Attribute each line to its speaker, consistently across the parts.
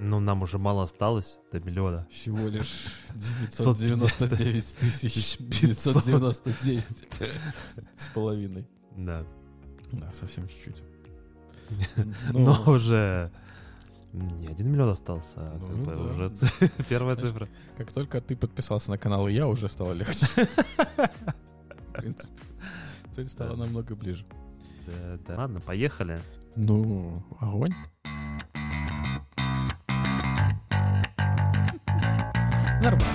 Speaker 1: Ну, нам уже мало осталось до миллиона.
Speaker 2: Всего лишь 999 тысяч 599 с половиной.
Speaker 1: Да.
Speaker 2: Да, совсем чуть-чуть.
Speaker 1: Но уже не один миллион остался, а
Speaker 2: Ну, да.
Speaker 1: уже первая цифра.
Speaker 2: Как только ты подписался на канал, и я уже стало легче. В принципе, цель стала намного ближе.
Speaker 1: Да, да. Ладно, поехали.
Speaker 2: Ну, огонь. Нормально.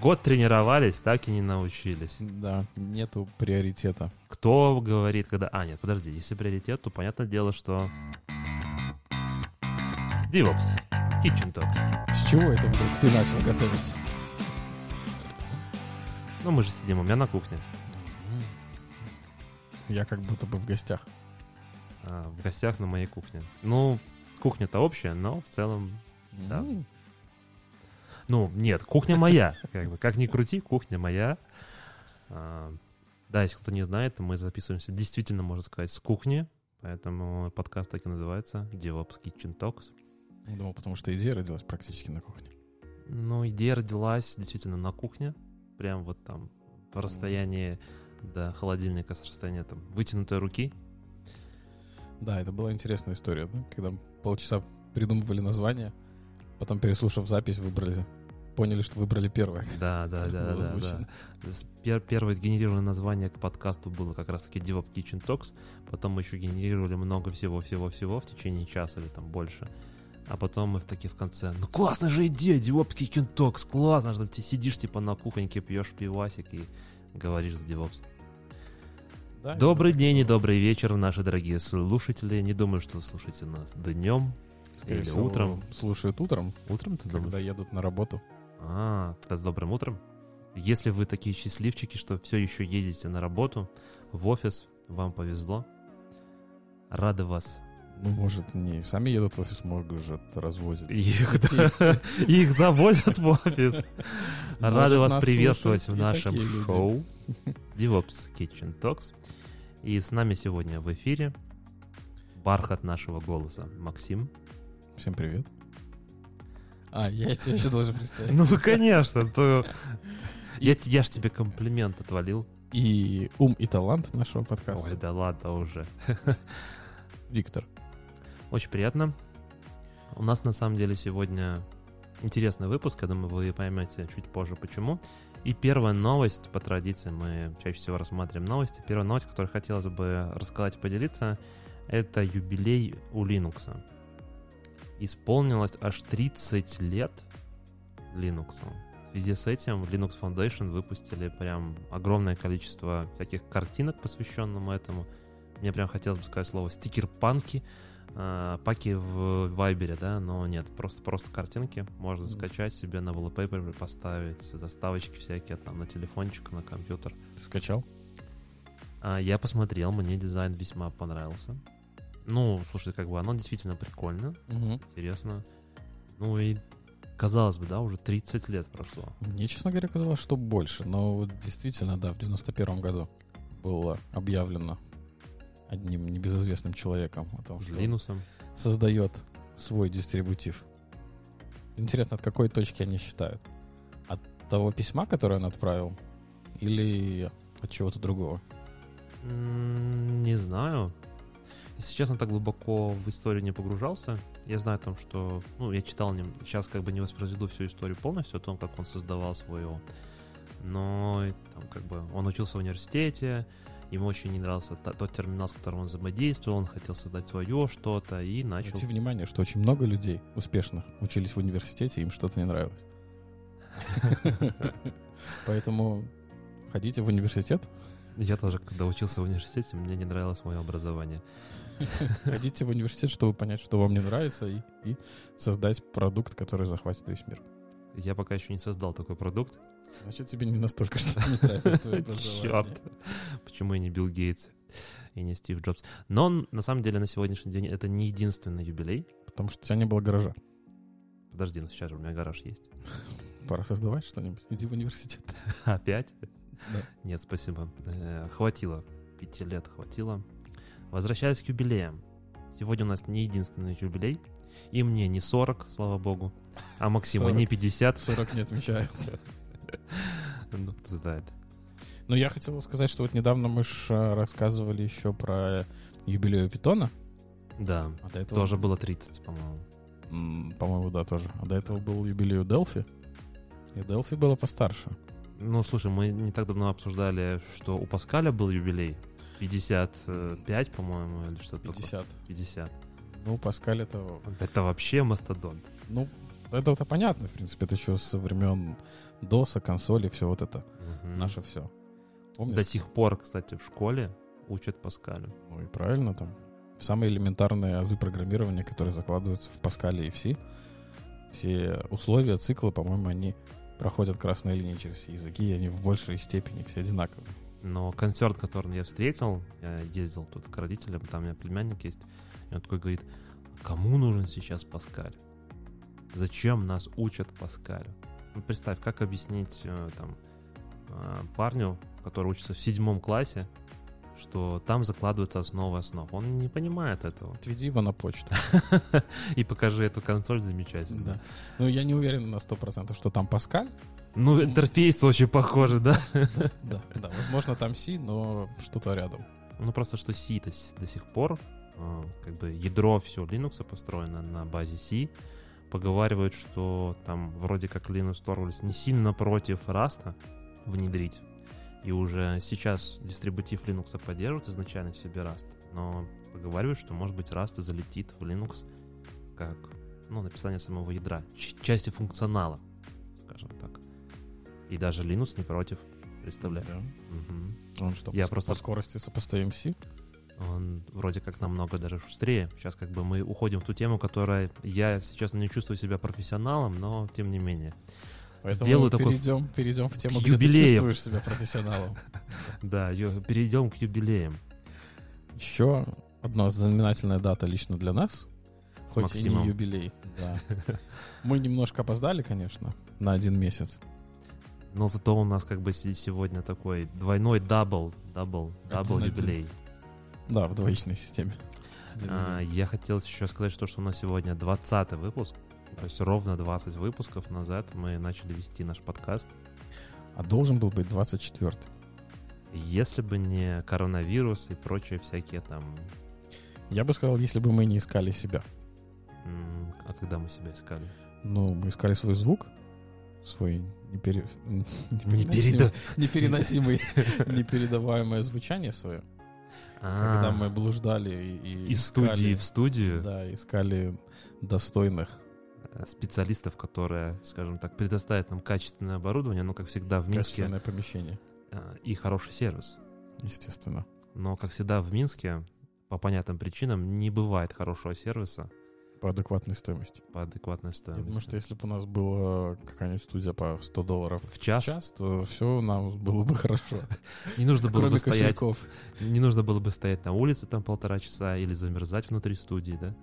Speaker 1: Год тренировались, так и не научились.
Speaker 2: Да, нету приоритета.
Speaker 1: Кто говорит, когда... А, нет, подожди, если приоритет, то понятное дело, что... DevOps. Kitchen Talks.
Speaker 2: С чего это вдруг ты начал готовиться?
Speaker 1: Ну, мы же сидим у меня на кухне.
Speaker 2: Я как будто бы в гостях.
Speaker 1: а, в гостях на моей кухне. Ну, кухня-то общая, но в целом... Да.
Speaker 2: М,
Speaker 1: Ну, нет, кухня моя. Как, бы, как ни крути, кухня моя. А, да, если кто не знает, мы записываемся действительно, можно сказать, с кухни. Поэтому подкаст так и называется DevOps Kitchen Talks.
Speaker 2: Думал, потому что идея родилась практически на кухне.
Speaker 1: Ну, идея родилась действительно на кухне. Прям вот там в расстоянии до холодильника с расстояния там вытянутой руки.
Speaker 2: Да, это была интересная история, да? когда полчаса придумывали название, потом, переслушав запись, выбрали, поняли, что выбрали первое.
Speaker 1: Да, да, да, да, да. пер- Первое сгенерированное название к подкасту было как раз-таки DevOps Kitchen Talks. Потом мы еще генерировали много всего-всего-всего в течение часа или там больше. А потом мы в таки в конце, ну классная же идея, DevOps Kitchen Talks, классно, что ты сидишь типа на кухоньке, пьешь пивасик и говоришь с DevOps.
Speaker 2: Да,
Speaker 1: Добрый день и добрый вечер, наши дорогие слушатели. Не думаю, что слушаете нас днем
Speaker 2: Скорее
Speaker 1: или
Speaker 2: всего,
Speaker 1: утром.
Speaker 2: Слушают утром,
Speaker 1: Утром ты думаешь?
Speaker 2: когда едут на работу.
Speaker 1: А, тогда с добрым утром. Если вы такие счастливчики, что все еще едете на работу, в офис, вам повезло. Рады вас.
Speaker 2: Ну, может, не сами едут в офис, может, развозят.
Speaker 1: Их, да, их завозят в офис. Рады
Speaker 2: Может,
Speaker 1: вас приветствовать в нашем шоу DevOps Kitchen Talks. И с нами сегодня в эфире бархат нашего голоса Максим.
Speaker 2: Всем привет. А, я тебя еще должен представить.
Speaker 1: Ну, конечно, то... Я, я ж тебе комплимент отвалил.
Speaker 2: И ум и талант нашего подкаста.
Speaker 1: Ой, да ладно уже.
Speaker 2: Виктор.
Speaker 1: Очень приятно. У нас на самом деле сегодня интересный выпуск, я думаю, вы поймете чуть позже почему. И первая новость, по традиции мы чаще всего рассматриваем новости. Первая новость, которую хотелось бы рассказать и поделиться, это юбилей у Linux. Исполнилось аж 30 лет Linux. В связи с этим Linux Foundation выпустили прям огромное количество всяких картинок, посвященному этому. Мне прям хотелось бы сказать слово стикер-панки, а, паки в Вайбере, да, но нет, просто просто картинки можно
Speaker 2: Мгм.
Speaker 1: скачать себе на wallpaper поставить, заставочки всякие там на телефончик, на компьютер.
Speaker 2: Ты скачал?
Speaker 1: А, я посмотрел, мне дизайн весьма понравился. Ну, слушай, как бы оно действительно прикольно,
Speaker 2: Угу.
Speaker 1: интересно. Ну и казалось бы, да, уже 30 лет прошло.
Speaker 2: Мне, честно говоря, казалось, что больше. Но вот действительно, да, в 91 году было объявлено одним небезызвестным человеком о том, что
Speaker 1: Линусом.
Speaker 2: создает свой дистрибутив. Интересно, от какой точки они считают? От того письма, которое он отправил? Или от чего-то другого?
Speaker 1: Не знаю. Если честно, так глубоко в историю не погружался. Я знаю о том, что... Ну, я читал, сейчас как бы не воспроизведу всю историю полностью, о том, как он создавал своего. Но там как бы он учился в университете, ему очень не нравился тот терминал, с которым он взаимодействовал, он хотел создать свое что-то и начал...
Speaker 2: Обрати внимание, что очень много людей успешных учились в университете, им что-то не нравилось. Поэтому ходите в университет,
Speaker 1: Я тоже, когда учился в университете, мне не нравилось мое образование.
Speaker 2: ходите в университет, чтобы понять, что вам не нравится, и, и создать продукт, который захватит весь мир.
Speaker 1: Я пока еще не создал такой продукт.
Speaker 2: Значит, тебе не настолько что не нравится.
Speaker 1: Черт. Почему я не Билл Гейтс и не Стив Джобс? Но на самом деле на сегодняшний день это не единственный юбилей.
Speaker 2: Потому что у тебя не было гаража.
Speaker 1: Подожди, ну сейчас же у меня гараж есть.
Speaker 2: Пора создавать что-нибудь. Иди в университет.
Speaker 1: Опять?
Speaker 2: Да.
Speaker 1: Нет, спасибо. Э, Хватило. Пяти лет хватило. Возвращаясь к юбилеям. Сегодня у нас не единственный юбилей. И мне не 40, слава богу, а Максиму
Speaker 2: 40.
Speaker 1: не 50.
Speaker 2: 40 не отмечаю.
Speaker 1: Ну, кто знает.
Speaker 2: Но я хотел сказать, что вот недавно мы ж а, рассказывали еще про юбилей Питона.
Speaker 1: Да,
Speaker 2: А до этого,
Speaker 1: тоже было 30, по-моему.
Speaker 2: По-моему, да, тоже. А до этого был юбилей у Делфи. И Делфи было постарше.
Speaker 1: Ну, слушай, мы не так давно обсуждали, что у Паскаля был юбилей. 55, по-моему, или что-то такое.
Speaker 2: 50.
Speaker 1: 50.
Speaker 2: Ну, Паскаль это...
Speaker 1: Это вообще мастодонт.
Speaker 2: Ну, это, это понятно, в принципе. Это еще со времен ДОСа, консоли, все вот это.
Speaker 1: Мгм.
Speaker 2: Наше все. Помнишь?
Speaker 1: До сих пор, кстати, в школе учат Паскалю.
Speaker 2: Ну и правильно там. Самые элементарные азы программирования, которые закладываются в Паскале и в C. Все условия, циклы, по-моему, они проходят красной линией через все языки, и они в большей степени все одинаковые.
Speaker 1: Но концерт, который я встретил, я ездил тут к родителям, там у меня племянник есть, и он такой говорит, кому нужен сейчас Паскаль? Зачем нас учат Паскалю? Ну, представь, как объяснить э, там э, парню, который учится в седьмом классе, что там закладываются основы основ. Он не понимает этого.
Speaker 2: Отведи его на почту.
Speaker 1: И покажи эту консоль замечательно.
Speaker 2: Да. Ну, я не уверен на 100%, что там Паскаль.
Speaker 1: Ну, интерфейс очень похожий, да?
Speaker 2: Да, да. Возможно, там C, но что-то рядом.
Speaker 1: Ну, просто что C до сих пор, э, как бы ядро все Linux построено на базе C. Поговаривают, что там вроде как Linux Torvalds не сильно против Rust внедрить. И уже сейчас дистрибутив Linux поддерживает изначально в себе Rust. Но поговаривают, что, может быть, Rust залетит в Linux как ну, написание самого ядра, части функционала, скажем так. И даже Linux не против, представляю.
Speaker 2: Да.
Speaker 1: Мгм.
Speaker 2: Он что,
Speaker 1: Я
Speaker 2: по,
Speaker 1: просто-
Speaker 2: по скорости сопоставим C?
Speaker 1: Он вроде как намного даже шустрее. Сейчас как бы мы уходим в ту тему, которая я сейчас не чувствую себя профессионалом, но тем не менее.
Speaker 2: Поэтому
Speaker 1: Сделаю такой
Speaker 2: перейдем, перейдем в тему,
Speaker 1: к
Speaker 2: где
Speaker 1: юбилеям.
Speaker 2: ты чувствуешь себя профессионалом.
Speaker 1: Да, перейдем к юбилеям
Speaker 2: Еще одна знаменательная дата лично для нас.
Speaker 1: с
Speaker 2: Хоть и не юбилей. Да. Мы немножко опоздали, конечно, на один месяц.
Speaker 1: Но зато у нас как бы се- сегодня такой двойной double, double,
Speaker 2: double
Speaker 1: юбилей.
Speaker 2: Да, в двоичной системе.
Speaker 1: А, я хотел еще сказать, что, что у нас сегодня 20 выпуск. То есть ровно 20 выпусков назад мы начали вести наш подкаст.
Speaker 2: А должен был быть 24
Speaker 1: Если бы не коронавирус и прочие всякие там...
Speaker 2: Я бы сказал, если бы мы не искали себя.
Speaker 1: А когда мы себя искали?
Speaker 2: Ну, мы искали свой звук, свой непере-
Speaker 1: Не
Speaker 2: непереносимый, непереносимый, непередаваемое звучание свое.
Speaker 1: А,
Speaker 2: Когда мы блуждали и,
Speaker 1: из
Speaker 2: искали-
Speaker 1: студии в студию
Speaker 2: Да, искали достойных.
Speaker 1: э, специалистов, которые, скажем так, предоставят нам качественное оборудование, ну, как всегда, в Минске,
Speaker 2: Качественное помещение,
Speaker 1: э, и хороший сервис.
Speaker 2: естественно.
Speaker 1: Но, как всегда, в Минске, по понятным причинам, не бывает хорошего сервиса
Speaker 2: По адекватной стоимости.
Speaker 1: по адекватной стоимости.
Speaker 2: думаю, что если бы у нас была какая-нибудь студия по 100 долларов
Speaker 1: В час,
Speaker 2: в час, то все нам было бы хорошо.
Speaker 1: не нужно было бы стоять, не нужно было бы стоять на улице там полтора часа или замерзать внутри студии, да?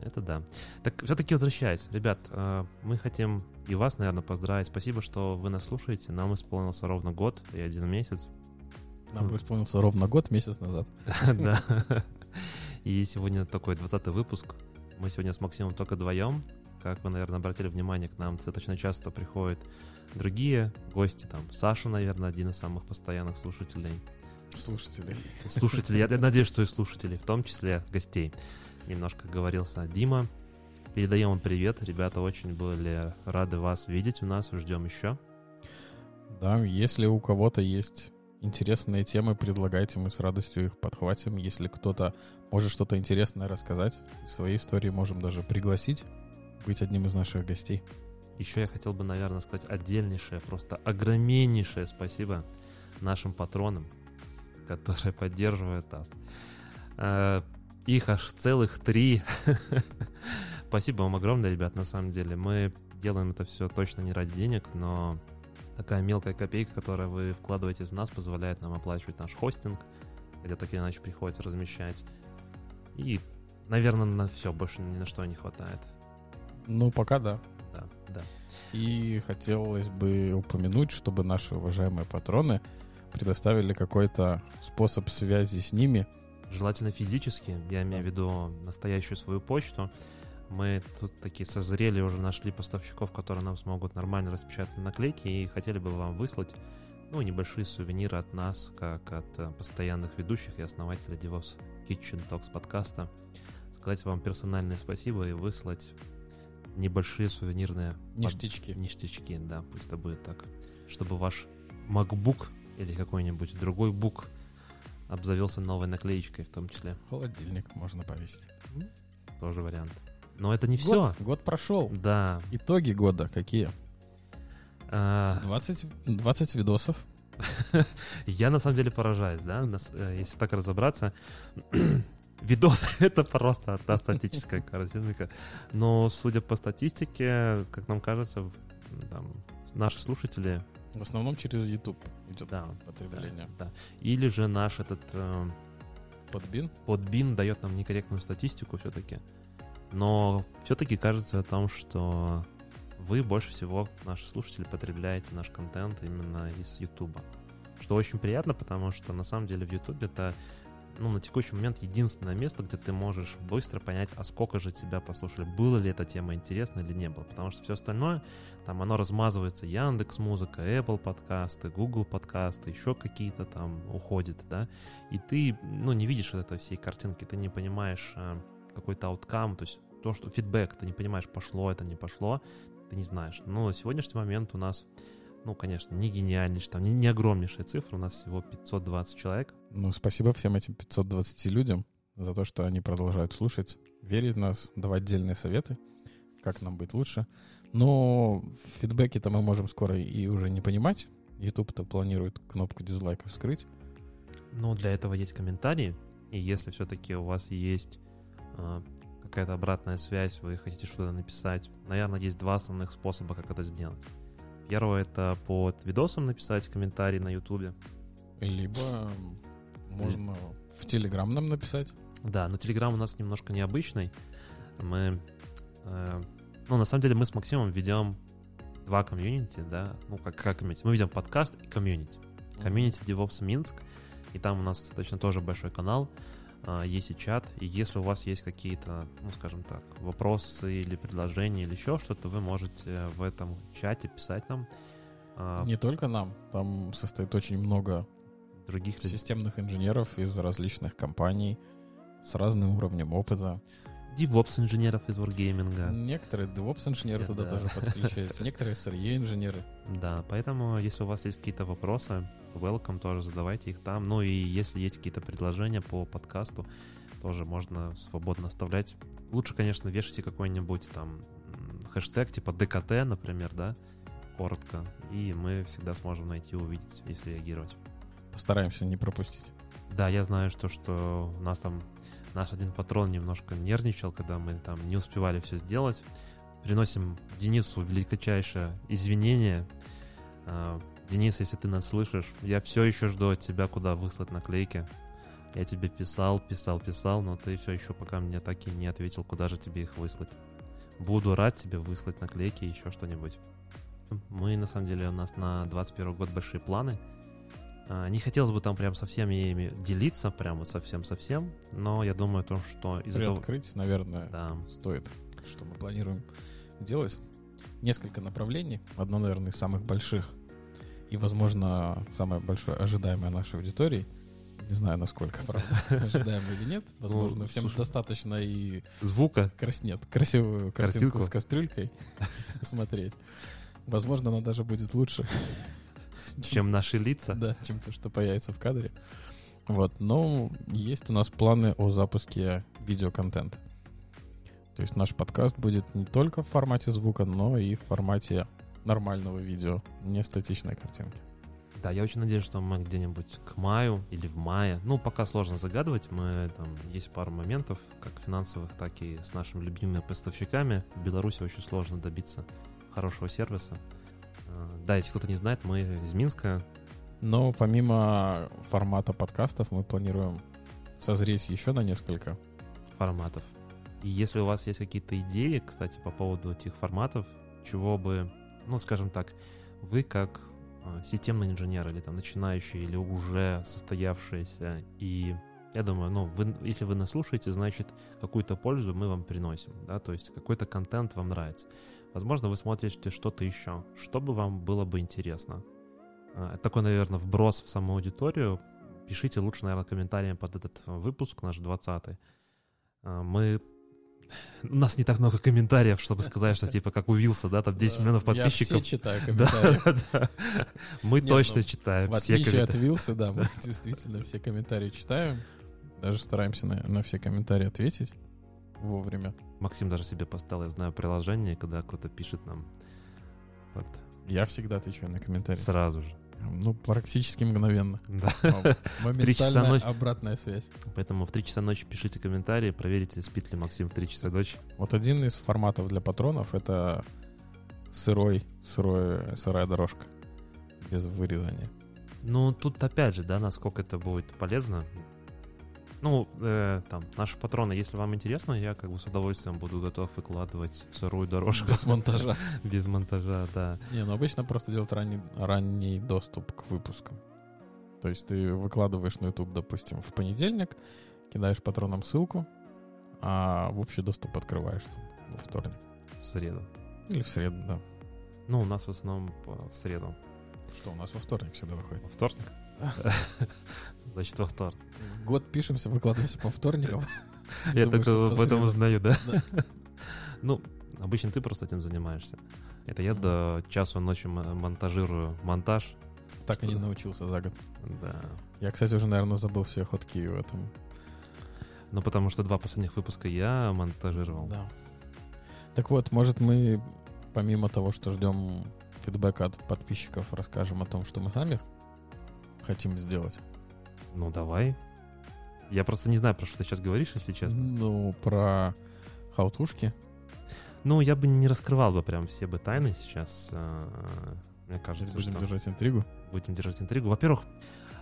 Speaker 1: Это да. Так все-таки возвращаясь, ребят, э, мы хотим и вас, наверное, поздравить. Спасибо, что вы нас слушаете. Нам исполнился ровно год и один месяц.
Speaker 2: Нам бы исполнился ровно год, месяц назад.
Speaker 1: Да. И сегодня такой 20 выпуск. Мы сегодня с Максимом только вдвоем. Как вы, наверное, обратили внимание, к нам достаточно часто приходят другие гости. Там Саша, наверное, один из самых постоянных слушателей.
Speaker 2: Слушатели.
Speaker 1: Слушателей. Я надеюсь, что и слушателей, в том числе гостей. Немножко говорился Дима. Передаем вам привет. Ребята очень были рады вас видеть у нас. Ждем еще.
Speaker 2: Да, если у кого-то есть интересные темы, предлагайте, мы с радостью их подхватим. Если кто-то может что-то интересное рассказать, своей истории можем даже пригласить быть одним из наших гостей.
Speaker 1: Еще я хотел бы, наверное, сказать отдельнейшее, просто огромнейшее спасибо нашим патронам, которые поддерживают нас. Э, Их аж целых три. Спасибо вам огромное, ребят, на самом деле. Мы делаем это все точно не ради денег, но такая мелкая копейка, которую вы вкладываете в нас, позволяет нам оплачивать наш хостинг, где так или иначе приходится размещать. И, наверное, на все, больше ни на что не хватает.
Speaker 2: Ну, пока да.
Speaker 1: Да, да.
Speaker 2: И хотелось бы упомянуть, чтобы наши уважаемые патроны предоставили какой-то способ связи с ними.
Speaker 1: Желательно физически, я имею в виду настоящую свою почту. Мы тут такие созрели, уже нашли поставщиков, которые нам смогут нормально распечатать наклейки и хотели бы вам выслать ну, небольшие сувениры от нас, как от э, постоянных ведущих и основателя DevOps Kitchen Talks подкаста. Сказать вам персональное спасибо и выслать небольшие сувенирные...
Speaker 2: Ништячки.
Speaker 1: Под... Ништячки, да, пусть это будет так. Чтобы ваш MacBook или какой-нибудь другой бук обзавелся новой наклеечкой в том числе.
Speaker 2: Холодильник можно повесить.
Speaker 1: Тоже вариант. Но это не
Speaker 2: год,
Speaker 1: все.
Speaker 2: Год прошел.
Speaker 1: Да.
Speaker 2: Итоги года какие?
Speaker 1: А...
Speaker 2: 20, 20 видосов.
Speaker 1: Я на самом деле поражаюсь, да, э, если так разобраться. Видос — это просто одна статическая картинка. Но, судя по статистике, как нам кажется, там, наши слушатели...
Speaker 2: В основном через YouTube идет
Speaker 1: да,
Speaker 2: потребление.
Speaker 1: Да, да. Или же наш этот... Э,
Speaker 2: подбин?
Speaker 1: Подбин дает нам некорректную статистику все-таки. Но все-таки кажется о том, что вы больше всего, наши слушатели, потребляете наш контент именно из YouTube. Что очень приятно, потому что на самом деле в YouTube это ну, на текущий момент единственное место, где ты можешь быстро понять, а сколько же тебя послушали, было ли эта тема интересна или не было. Потому что все остальное, там оно размазывается, Яндекс Музыка, Apple подкасты, Google подкасты, еще какие-то там уходят, да, и ты, ну, не видишь этой всей картинки, ты не понимаешь э, какой-то ауткам, то есть то, что фидбэк, ты не понимаешь, пошло это, не пошло, ты не знаешь. Но на сегодняшний момент у нас ну, конечно, не гениальнейший, там не, не огромнейшая цифра, у нас всего 520 человек.
Speaker 2: Ну, спасибо всем этим 520 людям за то, что они продолжают слушать, верить в нас, давать отдельные советы, как нам быть лучше. Но фидбэки-то мы можем скоро и уже не понимать. YouTube-то планирует кнопку дизлайков скрыть.
Speaker 1: Ну, для этого есть комментарии, и если все-таки у вас есть какая-то обратная связь, вы хотите что-то написать, наверное, есть два основных способа, как это сделать. Первое — это под видосом написать комментарий на Ютубе.
Speaker 2: Либо можно в Телеграм нам написать.
Speaker 1: Да, но Телеграм у нас немножко необычный. Мы... Э, ну, на самом деле, мы с Максимом ведем два комьюнити, да, ну, как, как комьюнити. Мы ведем подкаст и комьюнити. Комьюнити DevOps Минск, и там у нас достаточно тоже большой канал. А, есть и чат, и если у вас есть какие-то, ну, скажем так, вопросы или предложения или еще что-то, вы можете в этом чате писать нам.
Speaker 2: А, Не только нам, там состоит очень много
Speaker 1: других
Speaker 2: системных инженеров из различных компаний с разным уровнем опыта.
Speaker 1: DevOps инженеров из Wargaming.
Speaker 2: Некоторые DevOps инженеры туда да. тоже подключаются, некоторые SRE инженеры.
Speaker 1: Да, поэтому если у вас есть какие-то вопросы, welcome тоже задавайте их там. Ну и если есть какие-то предложения по подкасту, тоже можно свободно оставлять. Лучше, конечно, вешайте какой-нибудь там хэштег типа ДКТ, например, да, коротко, и мы всегда сможем найти, увидеть, если реагировать.
Speaker 2: Постараемся не пропустить.
Speaker 1: Да, я знаю, что, что у нас там наш один патрон немножко нервничал, когда мы там не успевали все сделать. Приносим Денису величайшее извинение. А, Денис, если ты нас слышишь, я все еще жду от тебя, куда выслать наклейки. Я тебе писал, писал, писал, но ты все еще пока мне так и не ответил, куда же тебе их выслать. Буду рад тебе выслать наклейки и еще что-нибудь. Мы, на самом деле, у нас на 21 год большие планы — не хотелось бы там прям совсем ими делиться, прям вот совсем-совсем, но я думаю, то, что
Speaker 2: из-за того... открыть, наверное, да. стоит, что мы планируем делать. Несколько направлений. Одно, наверное, из самых больших и, возможно, самое большое ожидаемое нашей аудитории. Не знаю, насколько, правда, ожидаемо или нет. Ну, возможно, ну, всем слушай, достаточно и...
Speaker 1: Звука.
Speaker 2: Краснет. Красивую картинку с кастрюлькой смотреть. Возможно, она даже будет лучше
Speaker 1: чем наши лица.
Speaker 2: Да, чем то, что появится в кадре. Вот, но есть у нас планы о запуске видеоконтента. То есть наш подкаст будет не только в формате звука, но и в формате нормального видео, не статичной картинки.
Speaker 1: Да, я очень надеюсь, что мы где-нибудь к маю или в мае, ну, пока сложно загадывать, мы там, есть пару моментов, как финансовых, так и с нашими любимыми поставщиками. В Беларуси очень сложно добиться хорошего сервиса. Э, да, если кто-то не знает, мы из Минска.
Speaker 2: Но помимо формата подкастов мы планируем созреть еще на несколько
Speaker 1: форматов. И если у вас есть какие-то идеи, кстати, по поводу этих форматов, чего бы, ну, скажем так, вы как э, системный инженер или там начинающий, или уже состоявшийся. И я думаю, ну, вы, если вы нас слушаете, значит, какую-то пользу мы вам приносим, да, то есть какой-то контент вам нравится. Возможно, вы смотрите что-то еще, что бы вам было бы интересно. Э, это такой, наверное, вброс в саму аудиторию. Пишите лучше, наверное, комментариями под этот выпуск, наш 20-й. Мы у нас не так много комментариев, чтобы сказать, что типа как у Вилса, да, там 10 миллионов подписчиков.
Speaker 2: Я все читаю комментарии. Да, да.
Speaker 1: Мы Нет, точно ну, читаем
Speaker 2: В отличие от Вилса, да, мы действительно все комментарии читаем. Даже стараемся на, на все комментарии ответить вовремя.
Speaker 1: Максим даже себе поставил, я знаю, приложение, когда кто-то пишет нам.
Speaker 2: Вот. Я всегда отвечаю на комментарии.
Speaker 1: Сразу же.
Speaker 2: Ну, практически мгновенно.
Speaker 1: Да.
Speaker 2: Моментальная ночи. обратная связь.
Speaker 1: Поэтому в 3 часа ночи пишите комментарии, проверите, спит ли Максим в 3 часа ночи.
Speaker 2: Вот один из форматов для патронов — это сырой, сырой, сырая дорожка без вырезания.
Speaker 1: Ну, тут опять же, да, насколько это будет полезно. Ну, э, там, наши патроны, если вам интересно, я как бы с удовольствием буду готов выкладывать сырую дорожку.
Speaker 2: Без монтажа.
Speaker 1: Без монтажа, да.
Speaker 2: Не, ну обычно просто делать ранний, ранний доступ к выпускам. То есть ты выкладываешь на YouTube, допустим, в понедельник, кидаешь патронам ссылку, а в общий доступ открываешь там, во вторник.
Speaker 1: В среду.
Speaker 2: Или в среду, да.
Speaker 1: Ну, у нас в основном в среду.
Speaker 2: Что, у нас во вторник всегда выходит?
Speaker 1: Во вторник? Значит, во вторник.
Speaker 2: Год пишемся, выкладываемся по вторникам.
Speaker 1: Я только об этом узнаю, да? Ну, обычно ты просто этим занимаешься. Это я до часу ночи монтажирую монтаж.
Speaker 2: Так и не научился за год.
Speaker 1: Да.
Speaker 2: Я, кстати, уже, наверное, забыл все ходки в этом.
Speaker 1: Ну, потому что два последних выпуска я монтажировал.
Speaker 2: Да. Так вот, может, мы, помимо того, что ждем фидбэка от подписчиков, расскажем о том, что мы сами хотим сделать.
Speaker 1: Ну, давай. Я просто не знаю, про что ты сейчас говоришь, если честно.
Speaker 2: Ну, про хаутушки.
Speaker 1: Ну, я бы не раскрывал бы прям все бы тайны сейчас. А, мне кажется,
Speaker 2: Будем что... держать интригу?
Speaker 1: Будем держать интригу. Во-первых,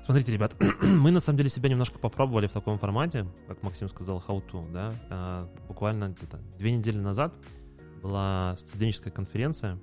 Speaker 1: смотрите, ребят, мы на самом деле себя немножко попробовали в таком формате, как Максим сказал, how to, да. А, буквально где-то две недели назад была студенческая конференция,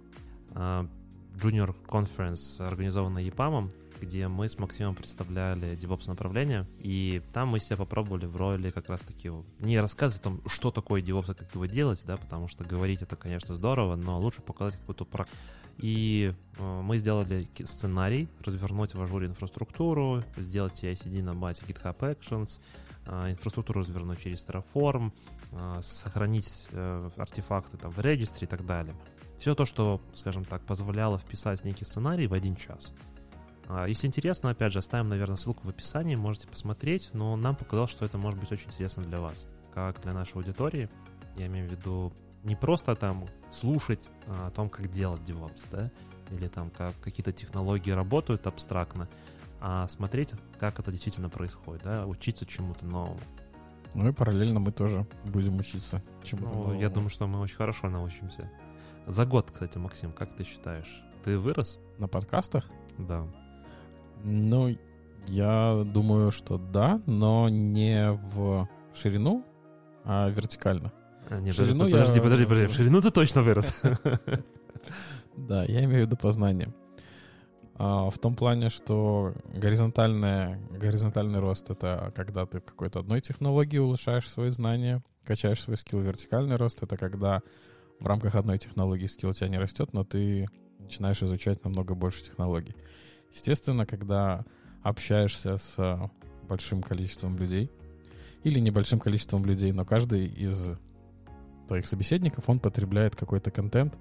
Speaker 1: а, Junior Conference, организованная ЕПАМом, где мы с Максимом представляли DevOps направление, и там мы себя попробовали в роли как раз-таки не рассказывать о том, что такое DevOps, как его делать, да, потому что говорить это, конечно, здорово, но лучше показать какую-то практику. И э, мы сделали сценарий, развернуть в ажуре инфраструктуру, сделать CI-CD на базе GitHub Actions, э, инфраструктуру развернуть через Terraform, э, сохранить артефакты там в регистре и так далее. Все то, что, скажем так, позволяло вписать некий сценарий в один час. А, если интересно, опять же, оставим, наверное, ссылку в описании, можете посмотреть, но нам показалось, что это может быть очень интересно для вас, как для нашей аудитории. Я имею в виду не просто там слушать а, о том, как делать DevOps, да, или там как какие-то технологии работают абстрактно, а смотреть, как это действительно происходит, да, учиться чему-то новому.
Speaker 2: Ну и параллельно мы тоже будем учиться чему-то ну, новому.
Speaker 1: Я думаю, что мы очень хорошо научимся. За год, кстати, Максим, как ты считаешь, ты вырос?
Speaker 2: На подкастах?
Speaker 1: Да.
Speaker 2: Ну, я думаю, что да, но не в ширину, а вертикально.
Speaker 1: А, не, ширину подожди, я... подожди, подожди, в ширину ты точно вырос.
Speaker 2: Да, я имею в виду познание. А, в том плане, что горизонтальное, горизонтальный рост — это когда ты в какой-то одной технологии улучшаешь свои знания, качаешь свой скилл. Вертикальный рост — это когда в рамках одной технологии скилл у тебя не растет, но ты начинаешь изучать намного больше технологий. Естественно, когда общаешься с э, большим количеством людей, или небольшим количеством людей, но каждый из твоих собеседников, он потребляет какой-то контент,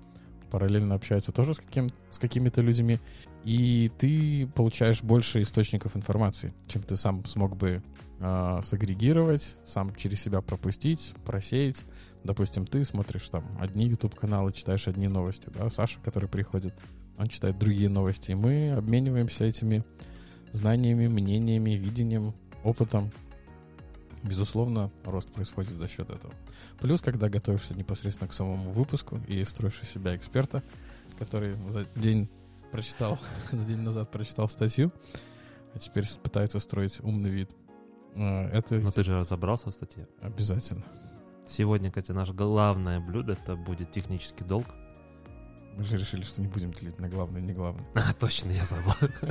Speaker 2: параллельно общается тоже с, каким, с какими-то людьми, и ты получаешь больше источников информации, чем ты сам смог бы э, сагрегировать, сам через себя пропустить, просеять. Допустим, ты смотришь там одни YouTube-каналы, читаешь одни новости, да, Саша, который приходит, он читает другие новости, и мы обмениваемся этими знаниями, мнениями, видением, опытом. Безусловно, рост происходит за счет этого. Плюс, когда готовишься непосредственно к самому выпуску и строишь из себя эксперта, который за день прочитал, за день назад прочитал статью, а теперь пытается строить умный вид.
Speaker 1: А, это... Но ты же разобрался в статье.
Speaker 2: Обязательно.
Speaker 1: Сегодня, кстати, наше главное блюдо это будет технический долг.
Speaker 2: Мы же решили, что не будем делить на главное и не главное.
Speaker 1: А, точно, я забыл.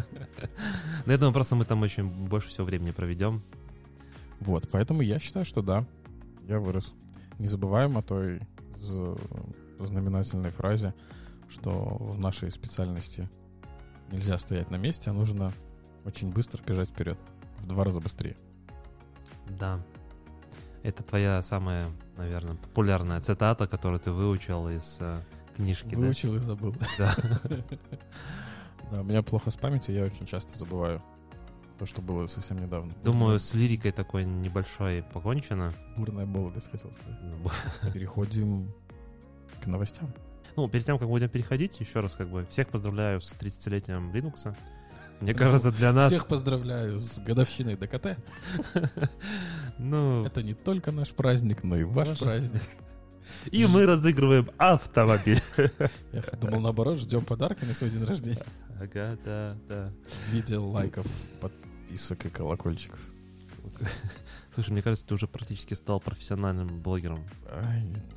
Speaker 1: Но я думаю, просто мы там очень больше всего времени проведем.
Speaker 2: Вот, поэтому я считаю, что да, я вырос. Не забываем о той знаменательной фразе, что в нашей специальности нельзя стоять на месте, а нужно очень быстро бежать вперед. В два раза быстрее.
Speaker 1: Да. Это твоя самая, наверное, популярная цитата, которую ты выучил из э, книжки,
Speaker 2: Выучил и забыл.
Speaker 1: да?
Speaker 2: Да, у меня плохо с памятью, я очень часто забываю то, что было совсем недавно.
Speaker 1: Думаю, с лирикой такой небольшой покончено.
Speaker 2: Бурная молодость, хотел сказать.
Speaker 1: Ну,
Speaker 2: Переходим к новостям.
Speaker 1: Ну, перед тем, как будем переходить, еще раз как бы всех поздравляю с 30-летием Linux. Мне кажется, для нас...
Speaker 2: Всех поздравляю с годовщиной ДКТ.
Speaker 1: Ну,
Speaker 2: Это не только наш праздник, но и Ваш. праздник.
Speaker 1: И мы разыгрываем автомобиль.
Speaker 2: Я думал, наоборот, ждем подарка на свой день рождения.
Speaker 1: Ага, да, да.
Speaker 2: В виде лайков, подписок и колокольчиков.
Speaker 1: Слушай, мне кажется, ты уже практически стал профессиональным блогером.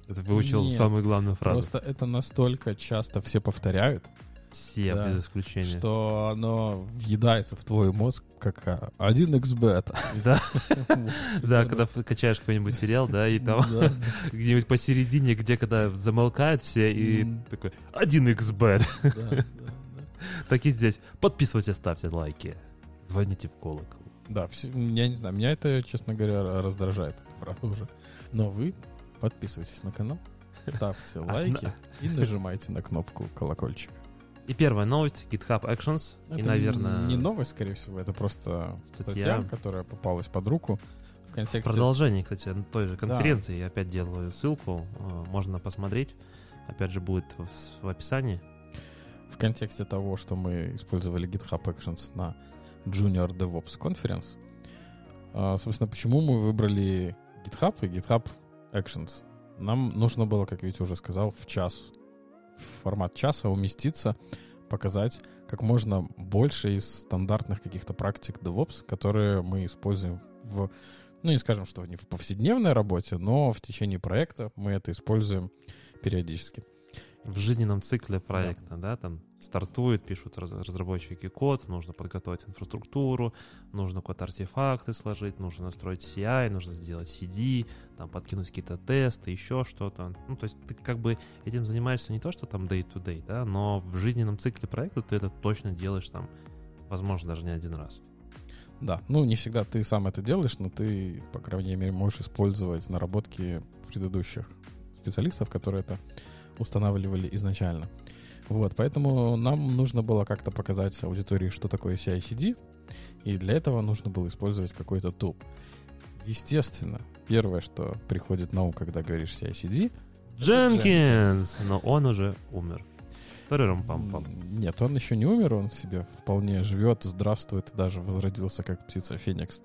Speaker 1: Ты выучил
Speaker 2: Нет,
Speaker 1: самую главную фразу.
Speaker 2: Просто это настолько часто все повторяют,
Speaker 1: Все,
Speaker 2: Да.
Speaker 1: без исключения.
Speaker 2: что оно въедается в твой мозг как а, 1xbet.
Speaker 1: Да, да, когда качаешь какой-нибудь сериал, да, и там где-нибудь посередине, где когда замолкают все, и такой 1xbet.
Speaker 2: Да, да, да.
Speaker 1: Так и здесь. Подписывайтесь, ставьте лайки. Звоните в колокол.
Speaker 2: Да, я не знаю, меня это, честно говоря, раздражает, фраза уже. Но вы подписывайтесь на канал, ставьте лайки и нажимайте на кнопку колокольчик.
Speaker 1: И первая новость GitHub Actions. и,
Speaker 2: Это
Speaker 1: наверное,
Speaker 2: не новость, скорее всего, это просто статья,
Speaker 1: Статья.
Speaker 2: которая попалась под руку в контексте...
Speaker 1: продолжение, кстати, той же конференции. Я опять делаю ссылку. э, Можно посмотреть. Опять же, будет в, в описании.
Speaker 2: В контексте того, что мы использовали GitHub Actions на Junior DevOps Conference. А, Собственно, почему мы выбрали GitHub и GitHub Actions? Нам нужно было, как Витя уже сказал, в час, в формат часа уместиться, показать как можно больше из стандартных каких-то практик DevOps, которые мы используем в, ну не скажем, что не в повседневной работе, но в течение проекта мы это используем периодически.
Speaker 1: В жизненном цикле проекта, да, там стартуют, пишут раз- разработчики код, нужно подготовить инфраструктуру, нужно код артефакты сложить, нужно настроить CI, нужно сделать CD, там подкинуть какие-то тесты, еще что-то. Ну, то есть ты как бы этим занимаешься не то, что там day-to-day, да, но в жизненном цикле проекта ты это точно делаешь там, возможно, даже не один раз.
Speaker 2: Да, ну не всегда ты сам это делаешь, но ты, по крайней мере, можешь использовать наработки предыдущих специалистов, которые это устанавливали изначально. Вот, поэтому нам нужно было как-то показать аудитории, что такое CI-CD, и для этого нужно было использовать какой-то tool. Естественно, первое, что приходит на ум, когда говоришь CI/CD,
Speaker 1: Jenkins! Но он уже умер. Тарарам-пам-пам.
Speaker 2: м, нет, он еще не умер, он себе вполне живет, здравствует даже возродился как птица Феникс.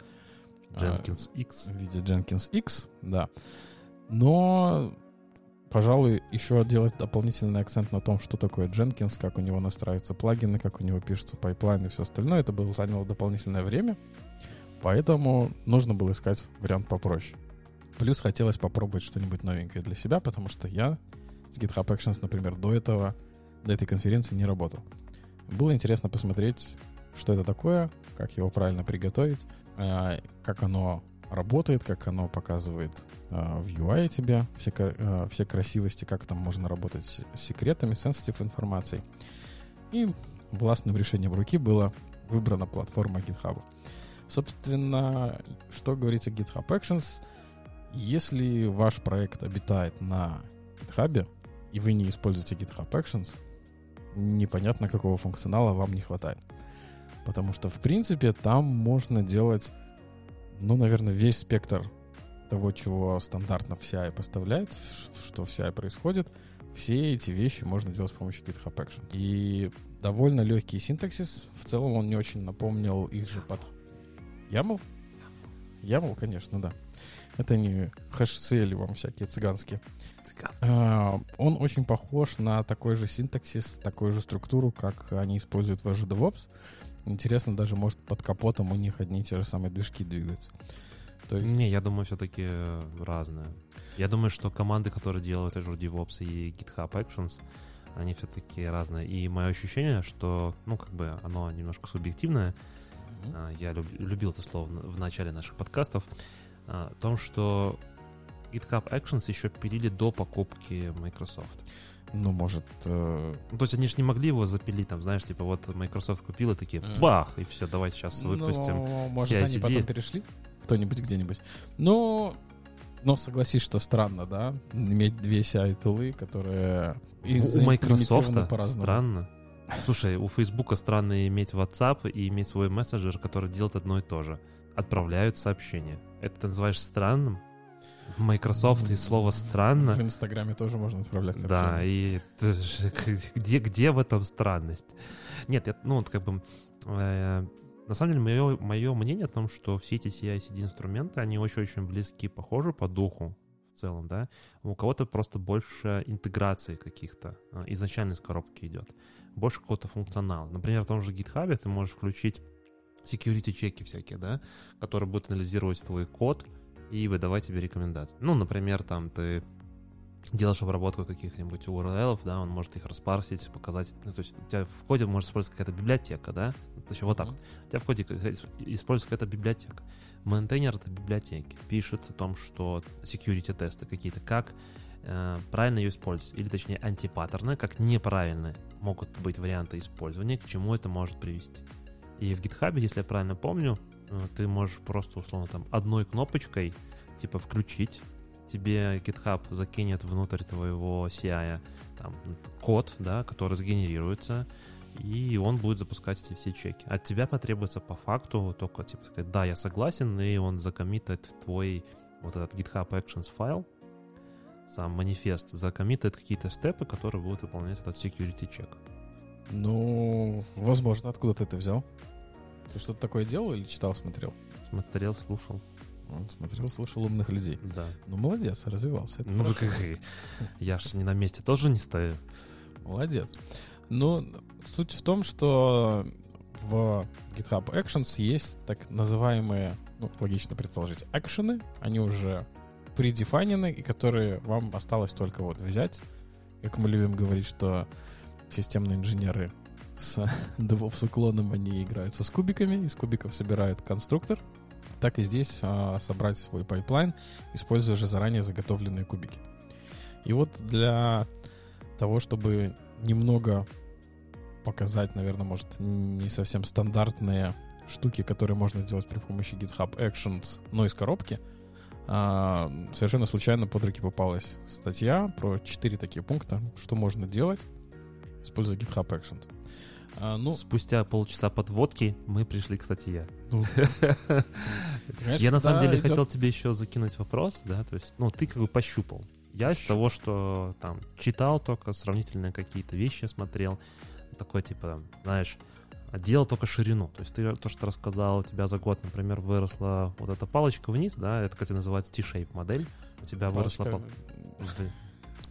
Speaker 2: А,
Speaker 1: Jenkins X.
Speaker 2: в виде Jenkins X, да. Но, пожалуй, еще делать дополнительный акцент на том, что такое Jenkins, как у него настраиваются плагины, как у него пишется пайплайн и все остальное. Это было заняло дополнительное время, поэтому нужно было искать вариант попроще. Плюс хотелось попробовать что-нибудь новенькое для себя, потому что я с GitHub Actions, например, до этого, до этой конференции не работал. Было интересно посмотреть, что это такое, как его правильно приготовить, а, как оно работает, как оно показывает а, в UI тебе все, а, все красивости, как там можно работать с секретами, sensitive информацией. И властным решением руки была выбрана платформа GitHub. Собственно, что говорить о GitHub Actions? Если ваш проект обитает на GitHub, и вы не используете GitHub Actions, непонятно, какого функционала вам не хватает. Потому что, в принципе, там можно делать, ну, наверное, весь спектр того, чего стандартно в CI поставляет, что в CI происходит, все эти вещи можно делать с помощью GitHub Action. И довольно легкий синтаксис. В целом он не очень напомнил их же под... YAML? YAML, конечно, да. Это не хэш-цели вам всякие цыганские. А, Он очень похож на такой же синтаксис, такую же структуру, как они используют в Azure DevOps. Интересно, даже, может, под капотом у них одни и те же самые движки двигаются. То есть...
Speaker 1: Не, я думаю, все-таки разное. Я думаю, что команды, которые делают Azure DevOps и GitHub Actions, они все-таки разные. И мое ощущение, что, ну, как бы оно немножко субъективное, mm-hmm. я люб, любил это слово в, начале наших подкастов, о том, что GitHub Actions еще пилили до покупки Microsoft.
Speaker 2: Ну, может... Э...
Speaker 1: Ну, то есть они же не могли его запилить, там, знаешь, типа вот Microsoft купила, такие, mm. бах, и все, давайте сейчас ну, выпустим
Speaker 2: ну, Может, CICD. они потом перешли? Кто-нибудь где-нибудь. Ну, но согласись, что странно, да, иметь две CI-тулы, которые
Speaker 1: у Microsoft странно. Слушай, у Facebook странно иметь WhatsApp и иметь свой мессенджер, который делает одно и то же. Отправляют сообщения. Это ты называешь странным? Microsoft и слово странно.
Speaker 2: В Инстаграме тоже можно отправлять сообщения.
Speaker 1: Да, и где, где в этом странность? Нет, я, ну, вот как бы... Э, на самом деле, мое, мое мнение о том, что все эти CI-CD инструменты, они очень-очень близки, похожи по духу в целом, да. У кого-то просто больше интеграции каких-то э, изначально из коробки идет. Больше какого-то функционала. Например, в том же GitHub ты можешь включить security чеки всякие, да, которые будут анализировать твой код, и выдавать тебе рекомендации. Ну, например, там ты делаешь обработку каких-нибудь URL, да, он может их распарсить, показать. Ну, то есть у тебя в коде может использоваться какая-то библиотека, да? То есть вот так. Mm-hmm. У тебя в коде используется какая-то библиотека. Мейнтейнер этой библиотеки пишет о том, что security тесты какие-то, как э, правильно ее использовать, или точнее антипаттерны, как неправильные могут быть варианты использования, к чему это может привести. И в GitHub, если я правильно помню, ты можешь просто, условно, там одной кнопочкой, типа, включить, тебе GitHub закинет внутрь твоего CI там, код, да, который сгенерируется, и он будет запускать эти все чеки. От тебя потребуется по факту только, типа, сказать, да, я согласен, и он закоммитает твой вот этот GitHub Actions файл, сам манифест, закоммитает какие-то степы, которые будут выполнять этот security чек.
Speaker 2: Ну, возможно, откуда ты это взял? Ты что-то такое делал или читал, смотрел?
Speaker 1: Смотрел, слушал.
Speaker 2: Он смотрел, слушал умных людей.
Speaker 1: Да.
Speaker 2: Ну, молодец, развивался.
Speaker 1: Это ну, как я ж не на месте тоже не стою.
Speaker 2: Молодец. Ну, суть в том, что в GitHub Actions есть так называемые, ну, логично предположить, экшены. Они уже предефайнены, и которые вам осталось только вот взять. Как мы любим говорить, что системные инженеры с DevOps уклоном они играются с кубиками, из кубиков собирают конструктор. Так и здесь а, собрать свой пайплайн, используя же заранее заготовленные кубики. И вот для того, чтобы немного показать, наверное, может, не совсем стандартные штуки, которые можно сделать при помощи GitHub Actions, но из коробки, а, совершенно случайно под руки попалась статья про 4 такие пункта, что можно делать, используя GitHub Actions.
Speaker 1: А, ну, Спустя полчаса подводки мы пришли к статье. Ну, я на самом деле хотел тебе еще закинуть вопрос, да, то есть, ну, ты как бы пощупал. Я из того, что там читал только, сравнительные какие-то вещи смотрел, такой типа, знаешь, делал только ширину. То есть ты то, что рассказал, у тебя за год, например, выросла вот эта палочка вниз, да, это, кстати, называется T-shape модель. У тебя палочка... выросла...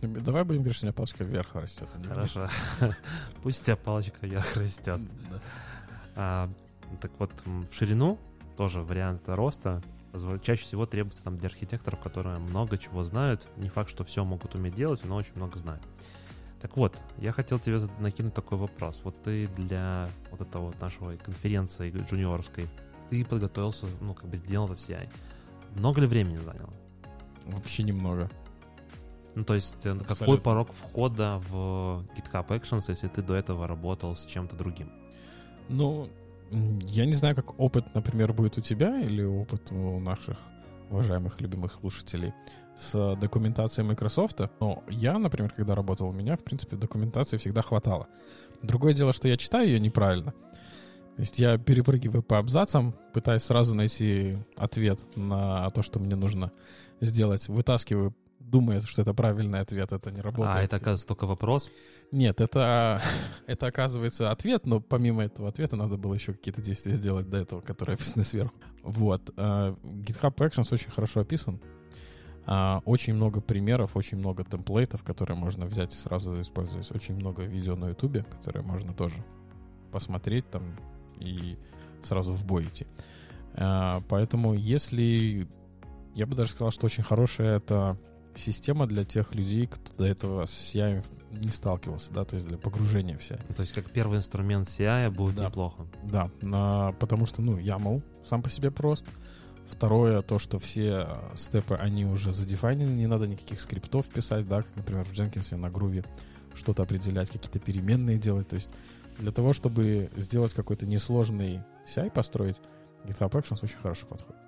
Speaker 2: Давай будем говорить, что у меня палочка вверх растет.
Speaker 1: А Хорошо. Пусть у тебя палочка вверх растет. А, так вот, в ширину тоже вариант роста чаще всего требуется там для архитекторов, которые много чего знают. Не факт, что все могут уметь делать, но очень много знают. Так вот, я хотел тебе накинуть такой вопрос. Вот ты для вот этого вот нашего конференции джуниорской, ты подготовился, ну, как бы сделал этот CI. Много ли времени заняло?
Speaker 2: Вообще немного.
Speaker 1: Ну, то есть, э, Абсолютно. какой порог входа в GitHub Actions, если ты до этого работал с чем-то другим?
Speaker 2: Ну, я не знаю, как опыт, например, будет у тебя или опыт у наших уважаемых любимых слушателей с документацией Microsoft. Но я, например, когда работал, у меня, в принципе, документации всегда хватало. Другое дело, что я читаю ее неправильно. То есть я перепрыгиваю по абзацам, пытаюсь сразу найти ответ на то, что мне нужно сделать, вытаскиваю думает, что это правильный ответ, это не работает.
Speaker 1: А это, оказывается, только вопрос?
Speaker 2: Нет, это, это оказывается ответ, но помимо этого ответа надо было еще какие-то действия сделать до этого, которые описаны сверху. Вот. А, GitHub Actions очень хорошо описан. А, очень много примеров, очень много темплейтов, которые можно взять и сразу использовать. Очень много видео на YouTube, которые можно тоже посмотреть там и сразу в бой идти. А, поэтому если... Я бы даже сказал, что очень хорошее это система для тех людей, кто до этого с CI не сталкивался, да, то есть для погружения в CI.
Speaker 1: То есть как первый инструмент CI будет
Speaker 2: Да.
Speaker 1: неплохо.
Speaker 2: Да, на- потому что, ну, YAML сам по себе прост. Второе, то, что все э, степы, они уже задефайнены, не надо никаких скриптов писать, да, как, например, в Jenkins на груве что-то определять, какие-то переменные делать. То есть для того, чтобы сделать какой-то несложный CI построить, GitHub Actions очень хорошо подходит.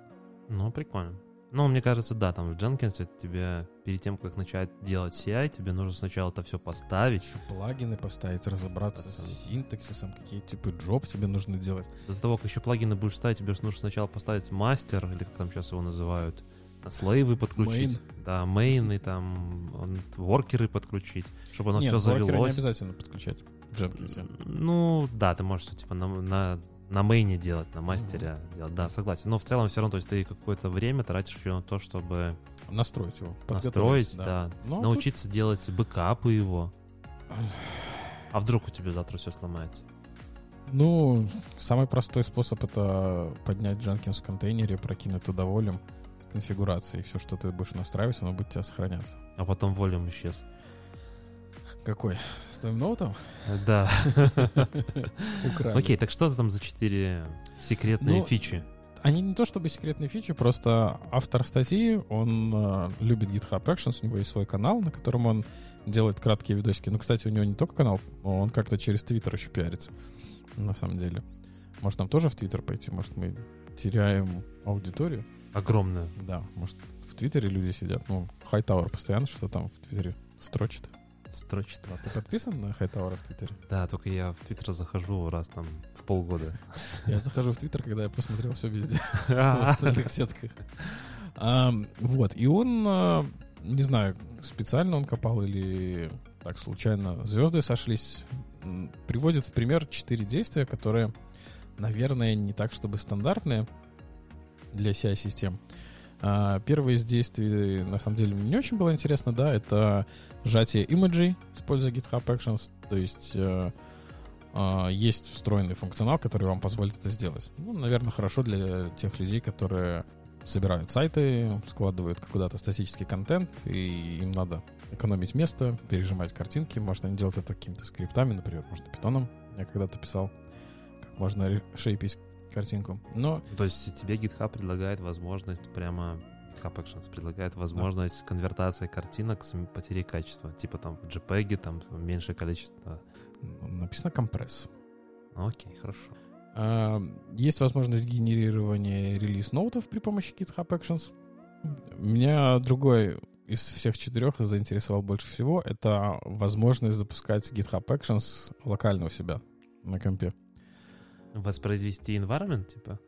Speaker 1: Ну, прикольно. Ну, мне кажется, да, там в Jenkins тебе перед тем, как начать делать CI, тебе нужно сначала это все поставить.
Speaker 2: Еще плагины поставить, разобраться с синтаксисом, какие типы джоб себе нужно делать.
Speaker 1: До того, как еще плагины будешь ставить, тебе нужно сначала поставить мастер, или как там сейчас его называют, слейвы подключить. Да, мейны, там, воркеры подключить, чтобы оно
Speaker 2: Нет,
Speaker 1: все
Speaker 2: не
Speaker 1: завелось.
Speaker 2: обязательно подключать в Jenkins.
Speaker 1: Ну, да, ты можешь типа на, на, на мейне делать, на мастере делать. Да, согласен. Но в целом все равно, то есть ты какое-то время тратишь еще на то, чтобы
Speaker 2: Настроить его.
Speaker 1: настроить,
Speaker 2: подготовить,
Speaker 1: да.
Speaker 2: Ну, а
Speaker 1: научиться делать бэкапы его. А вдруг у тебя завтра все сломается?
Speaker 2: Ну, самый простой способ это поднять Jenkins в контейнере, прокинуть туда волюм с конфигурацией. Все, что ты будешь настраивать, оно будет тебя сохраняться.
Speaker 1: А потом волюм исчез.
Speaker 2: Какой? С твоим ноутом?
Speaker 1: Да. Окей, так что там за четыре секретные
Speaker 2: Ну,
Speaker 1: фичи?
Speaker 2: Они не то чтобы секретные фичи, просто автор статьи, он э, любит GitHub Actions, у него есть свой канал, на котором он делает краткие видосики. Ну, кстати, у него не только канал, он как-то через Твиттер еще пиарится, на самом деле. Может, нам тоже в Твиттер пойти? Может, мы теряем аудиторию?
Speaker 1: Огромная.
Speaker 2: Да, может, в Твиттере люди сидят. Ну, Хайтауэр постоянно что там в Твиттере строчит.
Speaker 1: Строчит.
Speaker 2: А ты подписан на Хайтауэра в Твиттере?
Speaker 1: Да, только я в Твиттер захожу раз там в полгода.
Speaker 2: Я захожу в Твиттер, когда я посмотрел все везде. в остальных сетках. Вот, и он, а, не знаю, специально он копал или так случайно звезды сошлись, приводит в пример четыре действия, которые, наверное, не так, чтобы стандартные для CI-систем. А, Первое из действий, на самом деле, мне не очень было интересно, да, это сжатие имиджей, используя GitHub Actions, то есть э, а, есть встроенный функционал, который вам позволит это сделать. Ну, наверное, хорошо для тех людей, которые собирают сайты, складывают куда-то статический контент, и им надо экономить место, пережимать картинки. Может, они делают это какими-то скриптами, например, может, питоном. Я когда-то писал, как можно шейпить картинку. Но
Speaker 1: То есть тебе GitHub предлагает возможность прямо GitHub Actions предлагает возможность конвертации картинок с потерей качества. Типа там в JPEG там меньшее количество.
Speaker 2: написано компресс.
Speaker 1: Окей, хорошо.
Speaker 2: А, Есть возможность генерирования релиз-ноутов при помощи GitHub Actions. Меня другой из всех четырех заинтересовал больше всего. Это возможность запускать GitHub Actions локально у себя на компе.
Speaker 1: Воспроизвести environment, типа?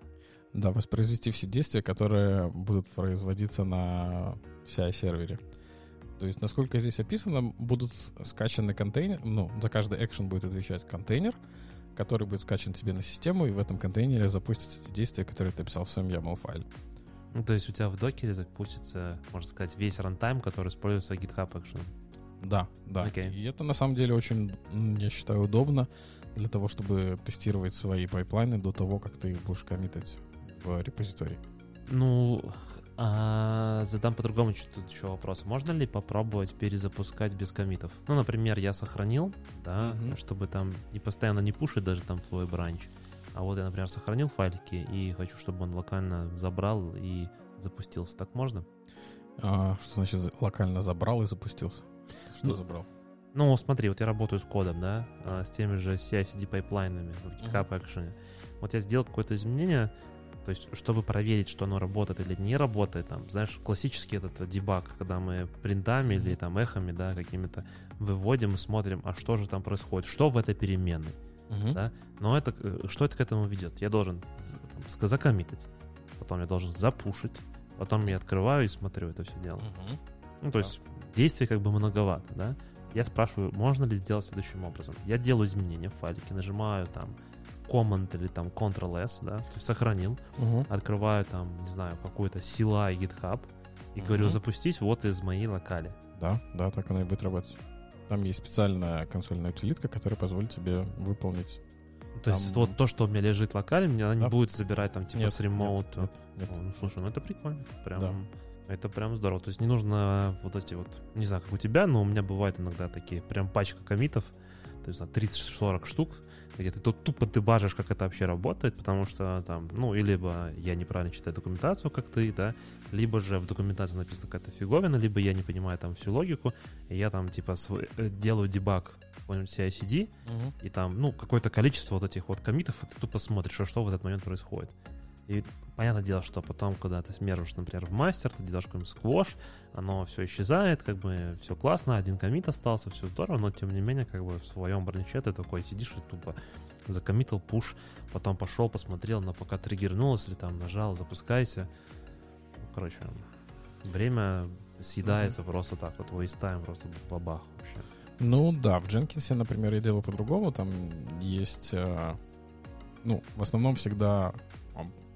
Speaker 2: Да, воспроизвести все действия, которые будут производиться на CI-сервере. То есть, насколько здесь описано, будут скачаны контейнер, ну, за каждый экшен будет отвечать контейнер, который будет скачан тебе на систему, и в этом контейнере запустятся эти действия, которые ты писал в своем YAML-файле.
Speaker 1: Ну, то есть у тебя в докере запустится, можно сказать, весь runtime, который используется GitHub Action.
Speaker 2: Да, да.
Speaker 1: Окей.
Speaker 2: И это на самом деле очень, я считаю, удобно для того, чтобы тестировать свои пайплайны до того, как ты их будешь коммитать в репозиторий.
Speaker 1: Ну, а, задам по-другому тут еще вопрос. Можно ли попробовать перезапускать без комитов? Ну, например, я сохранил, да,
Speaker 2: Мгм.
Speaker 1: чтобы там не постоянно не пушить даже там свой branch. А вот я, например, сохранил файлики и хочу, чтобы он локально забрал и запустился. Так можно?
Speaker 2: А, что значит локально забрал и запустился? Что
Speaker 1: Ну,
Speaker 2: забрал?
Speaker 1: Ну, смотри, вот я работаю с кодом, да, а, с теми же CI-CD пайплайнами в GitHub Action. Вот я сделал какое-то изменение, то есть, чтобы проверить, что оно работает или не работает, там, знаешь, классический этот дебаг, когда мы принтами или там эхами, да, какими-то выводим и смотрим, а что же там происходит, что в этой переменной,
Speaker 2: Мгм.
Speaker 1: да, но это, э, что это к этому ведет? Я должен там, закоммитить, потом я должен запушить, потом я открываю и смотрю это все дело.
Speaker 2: Мгм.
Speaker 1: Ну, то есть действий как бы многовато, да? Я спрашиваю, можно ли сделать следующим образом. Я делаю изменения в файлике, нажимаю там Command или там Ctrl-S, да, то есть сохранил,
Speaker 2: Мгм.
Speaker 1: открываю там, не знаю, какую-то CLI GitHub и говорю
Speaker 2: Мгм.
Speaker 1: запустить вот из моей локали.
Speaker 2: Да, да, так оно и будет работать. Там есть специальная консольная утилитка, которая позволит тебе выполнить.
Speaker 1: То есть
Speaker 2: Там-
Speaker 1: вот то, что у меня лежит локально, меня она не
Speaker 2: Да.
Speaker 1: будет забирать там типа
Speaker 2: Нет,
Speaker 1: с ремоут.
Speaker 2: нет, нет, нет.
Speaker 1: О, ну, слушай, ну это прикольно. Прям
Speaker 2: Да.
Speaker 1: Это прям здорово. То есть не нужно вот эти вот, не знаю, как у тебя, но у меня бывает иногда такие прям пачка комитов, то есть 30-40 штук, где ты тут тупо дебажишь, как это вообще работает, потому что там, ну, и либо я неправильно читаю документацию, как ты, да, либо же в документации написана какая-то фиговина, либо я не понимаю там всю логику, и я там, типа, свой, э, делаю дебаг какой-нибудь CI-CD,
Speaker 2: Мгм.
Speaker 1: и там, ну, какое-то количество вот этих вот комитов, и ты тупо смотришь, что, что в этот момент происходит. И понятное дело, что потом, когда ты смержишь, например, в мастер, ты делаешь какой-нибудь сквош, оно все исчезает, как бы все классно, один комит остался, все здорово, но тем не менее, как бы в своем брониче ты такой сидишь и тупо закоммитил пуш, потом пошел, посмотрел, но пока триггернулось, или там нажал, запускайся. Ну, короче, время съедается просто так, вот вейстайм просто бабах вообще.
Speaker 2: Ну да, в Jenkins, например, я делаю по-другому. Там есть, э, ну, в основном всегда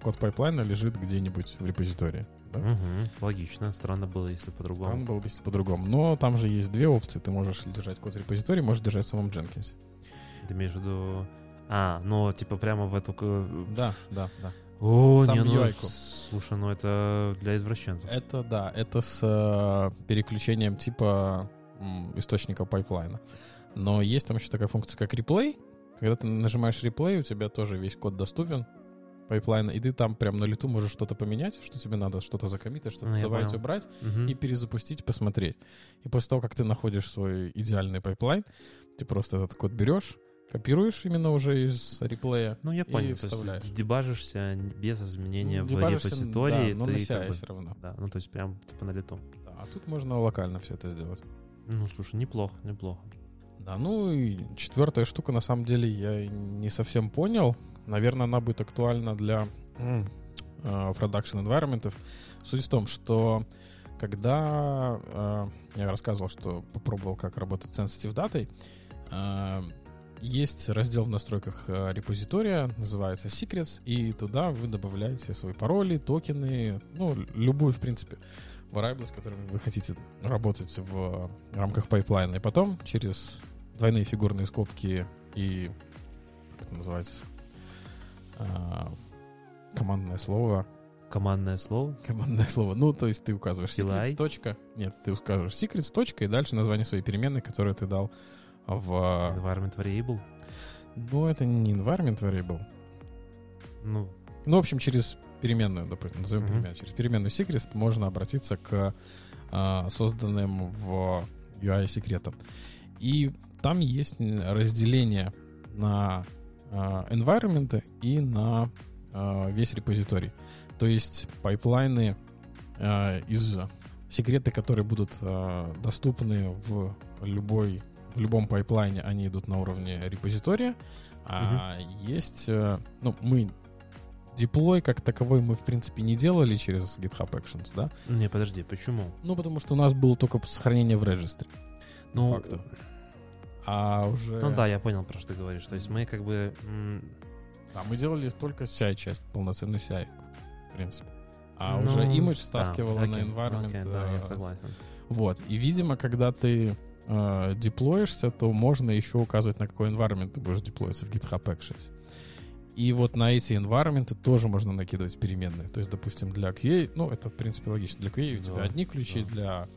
Speaker 2: код пайплайна лежит где-нибудь в репозитории. Да?
Speaker 1: Мгм, логично, странно было, если по-другому.
Speaker 2: Странно было бы, если по-другому. Но там же есть две опции. Ты можешь держать код в репозитории, можешь держать в самом Jenkins.
Speaker 1: Ты виду... А, ну, типа прямо в эту...
Speaker 2: Да, да, да.
Speaker 1: О,
Speaker 2: Сам
Speaker 1: не, ну,
Speaker 2: UI-ку.
Speaker 1: слушай, ну это для извращенцев.
Speaker 2: Это да, это с э, переключением типа м, источника пайплайна. Но есть там еще такая функция, как replay. Когда ты нажимаешь replay, у тебя тоже весь код доступен пайплайна, и ты там прям на лету можешь что-то поменять, что тебе надо, что-то закоммитить, что-то
Speaker 1: Ну,
Speaker 2: добавить, убрать,
Speaker 1: Мгм.
Speaker 2: и перезапустить, посмотреть. И после того, как ты находишь свой идеальный пайплайн, ты просто этот код берешь, копируешь именно уже из реплея.
Speaker 1: Ну, я
Speaker 2: и
Speaker 1: понял. То
Speaker 2: вставляешь.
Speaker 1: есть дебажишься без изменения в
Speaker 2: Дебажишься,
Speaker 1: репозитории.
Speaker 2: да, но на
Speaker 1: как
Speaker 2: CI
Speaker 1: бы-
Speaker 2: все равно.
Speaker 1: Да, ну то есть прям типа на лету.
Speaker 2: Да, а тут можно локально все это сделать.
Speaker 1: Ну, слушай, неплохо, неплохо.
Speaker 2: Да, ну и четвертая штука, на самом деле, я не совсем понял. Наверное, она будет актуальна для э, production environment. Суть в том, что когда э, я рассказывал, что попробовал, как работать с sensitive датой, э, есть раздел в настройках э, репозитория, называется Secrets, и туда вы добавляете свои пароли, токены, ну, любую, в принципе, variable, с которыми вы хотите работать в рамках пайплайна. И потом через двойные фигурные скобки и как это называется командное слово.
Speaker 1: Командное слово.
Speaker 2: командное слово. Ну то есть ты указываешь secrets точка. Нет ты указываешь secrets точка и дальше название своей переменной которую ты дал в
Speaker 1: Environment variable.
Speaker 2: ну это не environment variable.
Speaker 1: Ну,
Speaker 2: ну в общем через переменную допустим назовем
Speaker 1: Мгм.
Speaker 2: переменную. Через переменную secrets можно обратиться к а, созданным в UI секретам. И там есть разделение на а, environment и на а, весь репозиторий. То есть пайплайны а, из секреты, которые будут доступны в любой в любом пайплайне, они идут на уровне репозитория. А есть, э, ну, мы деплой как таковой мы в принципе не делали через GitHub Actions, да?
Speaker 1: не, подожди, почему?
Speaker 2: Ну, потому что у нас было только сохранение в регистре.
Speaker 1: Ну,
Speaker 2: факту. А уже...
Speaker 1: ну да, я понял, про что ты говоришь. То есть мы как бы...
Speaker 2: Да, мы делали только CI-часть, полноценную CI, в принципе. А
Speaker 1: ну,
Speaker 2: уже
Speaker 1: да,
Speaker 2: стаскивала на
Speaker 1: окей,
Speaker 2: environment.
Speaker 1: окей, да,
Speaker 2: э,
Speaker 1: я согласен.
Speaker 2: Вот. И, видимо, когда ты э, деплоишься, то можно еще указывать, на какой environment ты будешь деплоиться в GitHub Actions. И вот на эти environment тоже можно накидывать переменные. То есть, допустим, для QA, ну, это, в принципе, логично. Для QA у тебя
Speaker 1: Да,
Speaker 2: одни ключи,
Speaker 1: да.
Speaker 2: для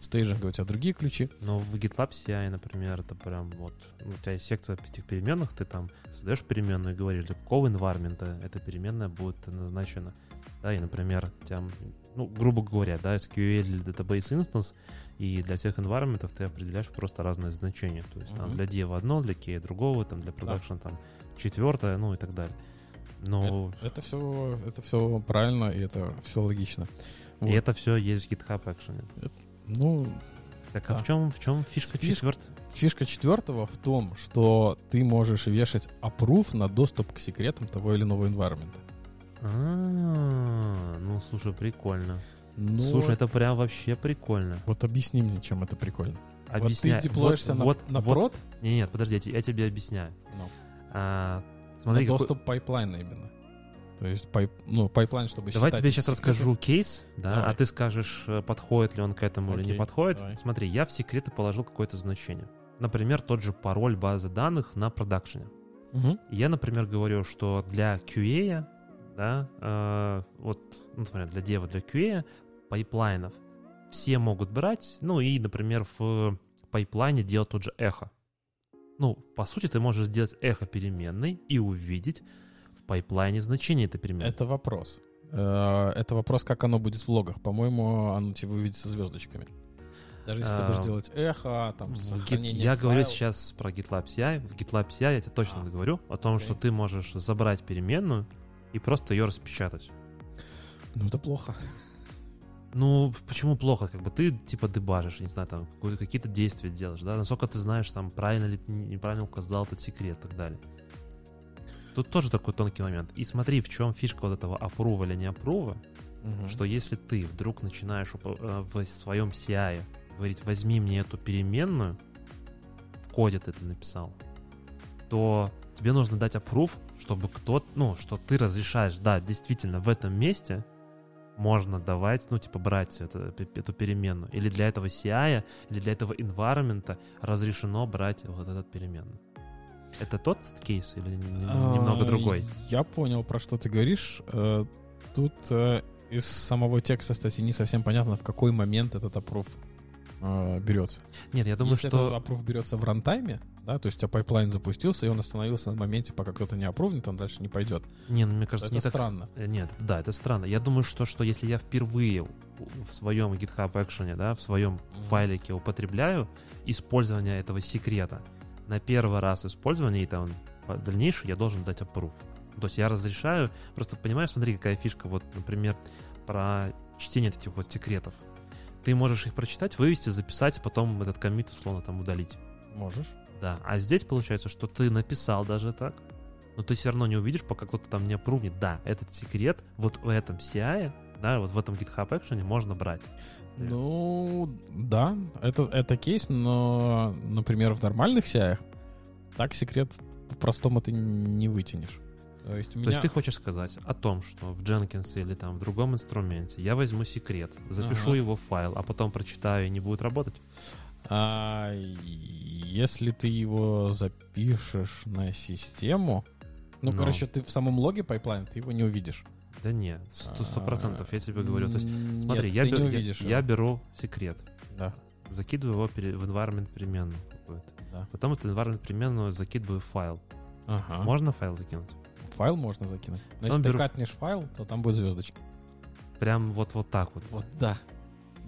Speaker 2: стейджинга у тебя другие ключи.
Speaker 1: Но в GitLab CI, например, это прям вот... У тебя есть секция этих переменных, ты там создаешь переменную и говоришь, для какого environment эта переменная будет назначена. Да, и, например, там, ну, грубо говоря, да, SQL или Database Instance, и для всех environment ты определяешь просто разные значения. То есть там
Speaker 2: Мгм.
Speaker 1: для Dev одно, для K другого, там для Production там четвертое, ну и так далее. Но
Speaker 2: Это все, это все правильно, и это все логично.
Speaker 1: и
Speaker 2: вот.
Speaker 1: это все есть в GitHub Action.
Speaker 2: Ну,
Speaker 1: Так а
Speaker 2: Да.
Speaker 1: в чем, в чем фишка
Speaker 2: Фишка-
Speaker 1: четвертая?
Speaker 2: Фишка четвертого в том, что ты можешь вешать approve на доступ к секретам того или иного environment.
Speaker 1: А, ну слушай, прикольно.
Speaker 2: Но
Speaker 1: Слушай, это прям вообще прикольно.
Speaker 2: вот объясни мне, чем это прикольно.
Speaker 1: Объясняй.
Speaker 2: Вот ты деплоишься
Speaker 1: вот,
Speaker 2: на,
Speaker 1: вот,
Speaker 2: на
Speaker 1: вот.
Speaker 2: прод,
Speaker 1: Не, нет, подожди, я те- я тебе объясняю.
Speaker 2: Ну.
Speaker 1: А,
Speaker 2: на
Speaker 1: смотри, какой-
Speaker 2: доступ пайплайна именно. То есть пайп, ну, пайплайн, чтобы
Speaker 1: Давай тебе сейчас
Speaker 2: секреты.
Speaker 1: расскажу кейс, да,
Speaker 2: Давай.
Speaker 1: а ты скажешь, э, подходит ли он к этому или не
Speaker 2: Окей,
Speaker 1: подходит.
Speaker 2: давай.
Speaker 1: Смотри, я в секреты положил какое-то значение. Например, тот же пароль базы данных на продакшене. И Я, например, говорю, что для QA, да, э, вот, ну, например, для дева, для QA пайплайнов все могут брать, ну и, например, в пайплайне делать тот же эхо. Ну, по сути, ты можешь сделать эхо переменной и увидеть пайплайне значение этой переменной.
Speaker 2: Это вопрос. Э, Это вопрос, как оно будет в логах. По-моему, оно тебе выведется звездочками. Даже если ты будешь
Speaker 1: А,
Speaker 2: делать эхо, там, сохранение
Speaker 1: Я говорю
Speaker 2: файла.
Speaker 1: сейчас про GitLab CI. В GitLab CI я тебе точно
Speaker 2: А,
Speaker 1: говорю о том,
Speaker 2: окей.
Speaker 1: что ты можешь забрать переменную и просто ее распечатать.
Speaker 2: Ну, это плохо.
Speaker 1: Ну, почему плохо? Как бы ты, типа, дебажишь, не знаю, там, какие-то действия делаешь, да? Насколько ты знаешь, там, правильно ли ты неправильно указал этот секрет и так далее. Тут тоже такой тонкий момент. И смотри, в чем фишка вот этого апрува или не апрува,
Speaker 2: Мгм.
Speaker 1: что если ты вдруг начинаешь э, в своем CI говорить, возьми мне эту переменную, в коде ты это написал, то тебе нужно дать approve, чтобы кто ну, что ты разрешаешь, да, действительно, в этом месте можно давать, ну, типа, брать это- эту переменную. Или для этого CI, или для этого environment разрешено брать вот этот переменную. Это тот кейс или н- немного
Speaker 2: А,
Speaker 1: другой?
Speaker 2: Я понял, про что ты говоришь. Э, Тут э, из самого текста статьи не совсем понятно, в какой момент этот approve э, берется.
Speaker 1: Нет, я думаю,
Speaker 2: Если
Speaker 1: что...
Speaker 2: этот approve берется в рантайме, да, то есть у тебя пайплайн запустился, и он остановился на моменте, пока кто-то не approve нет, он дальше не пойдет.
Speaker 1: Не, ну, мне кажется,
Speaker 2: это
Speaker 1: не так...
Speaker 2: странно.
Speaker 1: Э, Нет, да, это странно. Я думаю, что, что если я впервые в своем GitHub Action, да, в своем файлике употребляю использование этого секрета, на первый раз использования и там дальнейшее я должен дать approve. То есть я разрешаю, просто понимаешь, смотри, какая фишка, вот, например, про чтение этих вот секретов. Ты можешь их прочитать, вывести, записать, а потом этот комит условно там удалить.
Speaker 2: Можешь.
Speaker 1: Да, а здесь получается, что ты написал даже так, но ты все равно не увидишь, пока кто-то там не опрувнет. Да, этот секрет вот в этом CI, да, вот в этом GitHub Action можно брать.
Speaker 2: Ну, да, это, это кейс, но, например, в нормальных CI так секрет по-простому ты не вытянешь. То есть у
Speaker 1: То
Speaker 2: меня...
Speaker 1: есть ты хочешь сказать о том, что в Jenkins или там в другом инструменте я возьму секрет, запишу
Speaker 2: Ага.
Speaker 1: его в файл, а потом прочитаю и не будет работать?
Speaker 2: А, если ты его запишешь на систему, ну,
Speaker 1: Ну.
Speaker 2: короче, ты в самом логе пайплайна ты его не увидишь.
Speaker 1: Да нет, сто процентов, я тебе говорю. То есть,
Speaker 2: М,
Speaker 1: смотри, я,
Speaker 2: ты
Speaker 1: бер-
Speaker 2: не
Speaker 1: я- беру секрет,
Speaker 2: Да,
Speaker 1: закидываю его в environment переменную какую-то.
Speaker 2: да.
Speaker 1: Потом эту environment переменную закидываю в файл.
Speaker 2: Ага.
Speaker 1: Можно файл закинуть?
Speaker 2: Файл можно закинуть. Но
Speaker 1: Потом
Speaker 2: если ты
Speaker 1: беру-
Speaker 2: катнешь файл, то там будет звездочка.
Speaker 1: Прям вот, вот так вот.
Speaker 2: Вот, да.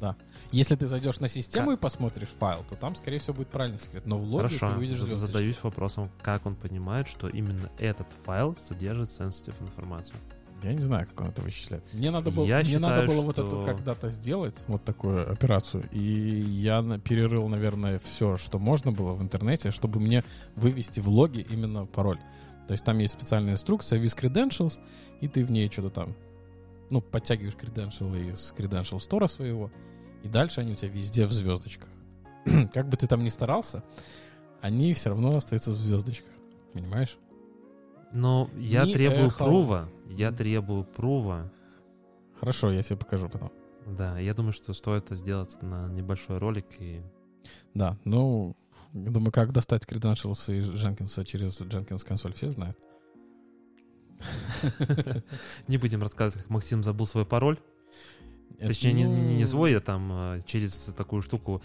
Speaker 2: Да. Если ты зайдешь на систему
Speaker 1: Как?
Speaker 2: и посмотришь файл, то там, скорее всего, будет правильный секрет. Но в логе
Speaker 1: Хорошо,
Speaker 2: ты увидишь звездочки.
Speaker 1: задаюсь вопросом, как он понимает, что именно этот файл содержит sensitive информацию.
Speaker 2: Я не знаю, как он это вычисляет. Мне надо было,
Speaker 1: Я
Speaker 2: мне
Speaker 1: считаю,
Speaker 2: надо было вот
Speaker 1: что-
Speaker 2: эту когда-то сделать, вот такую операцию. И я перерыл, наверное, все, что можно было в интернете, чтобы мне вывести в логи именно пароль. То есть там есть специальная инструкция with credentials, и ты в ней что-то там, ну, подтягиваешь credential из credential store своего, и дальше они у тебя везде в звездочках. как бы ты там ни старался, они все равно остаются в звездочках. Понимаешь?
Speaker 1: Но я
Speaker 2: Ни
Speaker 1: требую
Speaker 2: эхо.
Speaker 1: прува, я требую прува.
Speaker 2: Хорошо, я тебе покажу потом.
Speaker 1: Да, я думаю, что стоит это сделать на небольшой ролик и
Speaker 2: Да, ну, думаю, как достать credentials из Jenkins через Jenkins консоль, все знают.
Speaker 1: не будем рассказывать, как Максим забыл свой пароль.
Speaker 2: Это,
Speaker 1: Точнее, не, не, не
Speaker 2: ну,
Speaker 1: свой, а там э, через такую штуку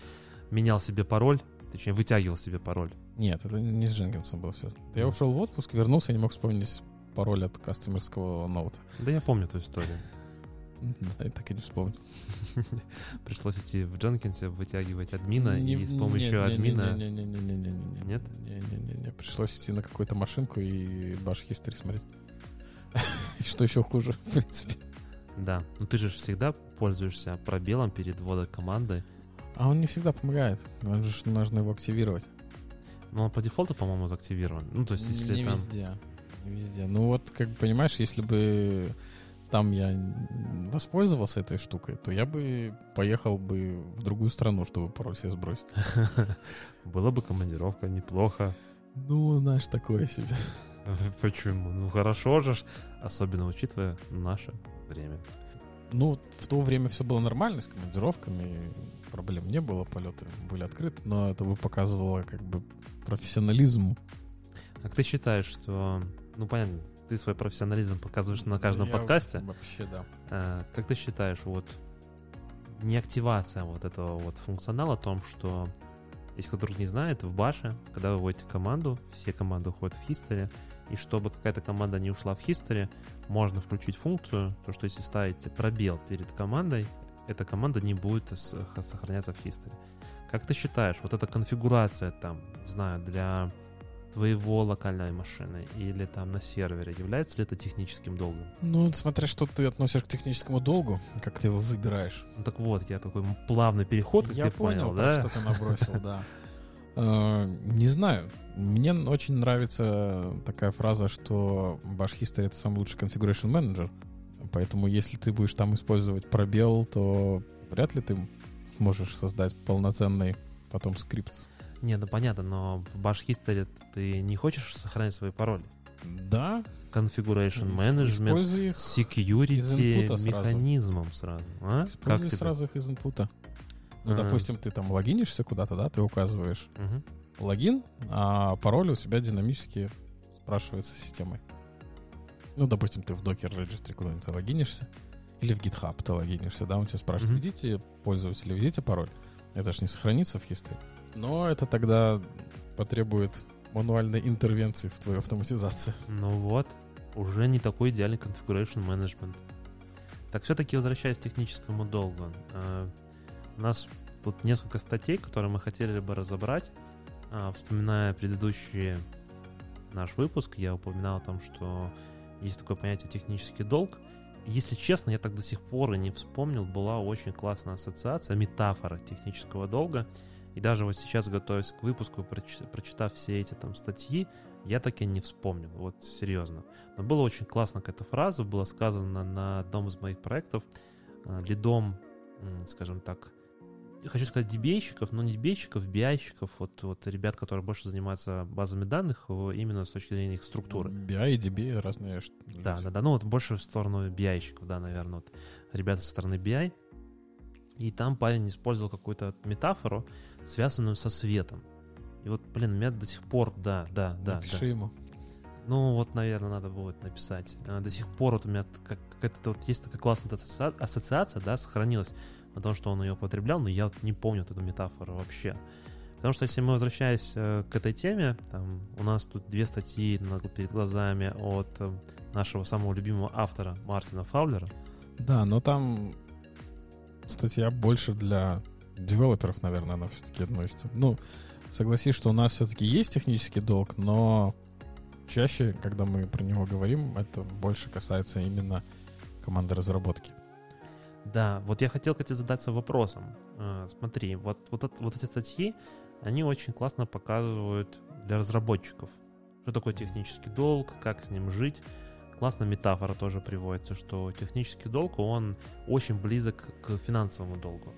Speaker 1: менял себе пароль, точнее, вытягивал себе пароль.
Speaker 2: Нет, это не с Jenkins было связано. Я ушел в отпуск, вернулся, не мог вспомнить пароль от кастомерского ноута.
Speaker 1: Да я помню эту историю.
Speaker 2: Да, я так и не вспомнил.
Speaker 1: Пришлось идти в Дженкинсе, вытягивать админа,
Speaker 2: Не-
Speaker 1: и с помощью
Speaker 2: не-
Speaker 1: админа...
Speaker 2: не- не- не- не- не- не- не-
Speaker 1: Нет?
Speaker 2: Не-не-не. Пришлось идти на какую-то машинку и баш history смотреть. И Что еще хуже, в принципе.
Speaker 1: Да, ну ты же всегда пользуешься пробелом перед вводом команды.
Speaker 2: А он не всегда помогает. Он же нужно его активировать.
Speaker 1: Но он по дефолту, по-моему, заактивирован. Ну, то есть, если
Speaker 2: не
Speaker 1: там...
Speaker 2: везде. Не везде. Ну вот, как понимаешь, если бы там я воспользовался этой штукой, то я бы поехал бы в другую страну, чтобы пароль себе сбросить.
Speaker 1: Была бы командировка, неплохо.
Speaker 2: Ну, знаешь, такое себе.
Speaker 1: Почему? Ну, хорошо же, особенно учитывая наше время.
Speaker 2: Ну, в то время все было нормально с командировками, проблем не было, полеты были открыты, но это бы показывало как бы профессионализм.
Speaker 1: Как ты считаешь, что... Ну, понятно, ты свой профессионализм показываешь на каждом
Speaker 2: Я
Speaker 1: подкасте.
Speaker 2: Вообще, да.
Speaker 1: А, как ты считаешь, вот не активация вот этого вот функционала о том, что если кто вдруг не знает, в баше, когда вы вводите команду, все команды уходят в history, и чтобы какая-то команда не ушла в history, можно включить функцию, то что если ставите пробел перед командой, эта команда не будет сохраняться в history. Как ты считаешь, вот эта конфигурация там, не знаю, для твоего локальной машины или там на сервере, является ли это техническим долгом?
Speaker 2: Ну, смотря что ты относишь к техническому долгу, как ты его выбираешь.
Speaker 1: Ну так вот, я такой плавный переход, как
Speaker 2: я
Speaker 1: ты
Speaker 2: понял,
Speaker 1: понял, да?
Speaker 2: что ты набросил, да. Э, не знаю. Мне очень нравится такая фраза, что History — это самый лучший configuration manager. Поэтому если ты будешь там использовать пробел, то вряд ли ты сможешь создать полноценный потом скрипт
Speaker 1: не, ну понятно, но в Bash History ты не хочешь сохранять свои пароли?
Speaker 2: Да.
Speaker 1: Configuration Management, Security механизмом сразу. А?
Speaker 2: Используй как сразу их из инпута. Ну, а. допустим, ты там логинишься куда-то, да, ты указываешь угу. логин, а пароль у тебя динамически спрашивается системой. Ну, допустим, ты в Docker Registry куда-нибудь логинишься, или в GitHub ты логинишься, да, он тебя спрашивает, угу. введите пользователя, введите пароль. Это же не сохранится в history. Но это тогда потребует мануальной интервенции в твою автоматизацию.
Speaker 1: Ну вот, уже не такой идеальный configuration management. Так все-таки возвращаясь к техническому долгу. У нас тут несколько статей, которые мы хотели бы разобрать. Э, вспоминая предыдущий наш выпуск, я упоминал о том, что есть такое понятие технический долг. Если честно, я так до сих пор и не вспомнил, была очень классная ассоциация, метафора технического долга — и даже вот сейчас, готовясь к выпуску, прочитав все эти там статьи, я так и не вспомнил, вот серьезно. Но была очень классная какая-то фраза, была сказана на одном из моих проектов, э, лидом, скажем так, хочу сказать дебейщиков, но не дебейщиков, биайщиков, вот, вот ребят, которые больше занимаются базами данных именно с точки зрения их структуры.
Speaker 2: BI и DB разные.
Speaker 1: Да, да, да, ну вот больше в сторону биайщиков, да, наверное, вот ребята со стороны BI. И там парень использовал какую-то метафору, связанную со светом. И вот, блин, у меня до сих пор, да, да, да.
Speaker 2: Напиши
Speaker 1: да.
Speaker 2: ему.
Speaker 1: Ну, вот, наверное, надо будет написать. А, до сих пор вот у меня какая-то вот есть такая классная ассоциация, да, сохранилась о том, что он ее употреблял, но я не помню эту метафору вообще. Потому что если мы возвращаемся к этой теме, там, у нас тут две статьи перед глазами от э, нашего самого любимого автора Мартина Фаулера.
Speaker 2: Да, но там статья больше для девелоперов, наверное, она все-таки относится. Ну, согласись, что у нас все-таки есть технический долг, но чаще, когда мы про него говорим, это больше касается именно команды разработки.
Speaker 1: Да, вот я хотел, кстати, задаться вопросом. А, смотри, вот, вот, вот эти статьи, они очень классно показывают для разработчиков, что такое технический долг, как с ним жить. Классная метафора тоже приводится, что технический долг, он очень близок к финансовому долгу.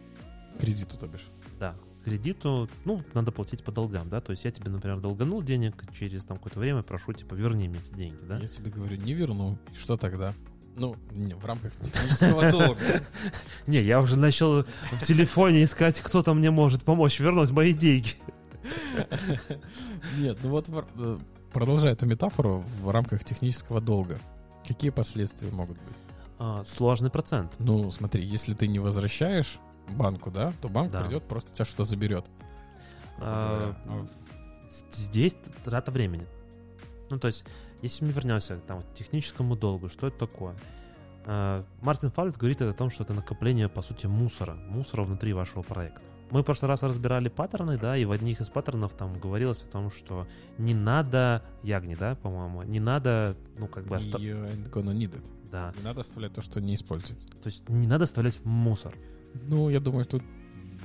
Speaker 2: Кредиту, то бишь.
Speaker 1: Да, кредиту, ну, надо платить по долгам, да, то есть я тебе, например, долганул денег, через там какое-то время прошу, типа, верни мне эти деньги, да?
Speaker 2: Я тебе говорю, не верну, что тогда? Ну, в рамках технического долга.
Speaker 1: Не, я уже начал в телефоне искать, кто то мне может помочь вернуть мои деньги.
Speaker 2: Нет, ну вот э, продолжая эту метафору в рамках технического долга, какие последствия могут быть?
Speaker 1: А, сложный процент.
Speaker 2: Ну, смотри, если ты не возвращаешь банку, да, то банк да. придет, просто тебя что заберет.
Speaker 1: А, а здесь трата времени. Ну, то есть, если мы вернемся там, к техническому долгу, что это такое? А, Мартин Фаулет говорит о том, что это накопление, по сути, мусора. Мусора внутри вашего проекта. Мы в прошлый раз разбирали паттерны, да, и в одних из паттернов там говорилось о том, что не надо, Ягни, да, по-моему, не надо, ну, как бы...
Speaker 2: Оста...
Speaker 1: Да.
Speaker 2: Не надо оставлять то, что не используется.
Speaker 1: То есть не надо оставлять мусор.
Speaker 2: Ну, я думаю, что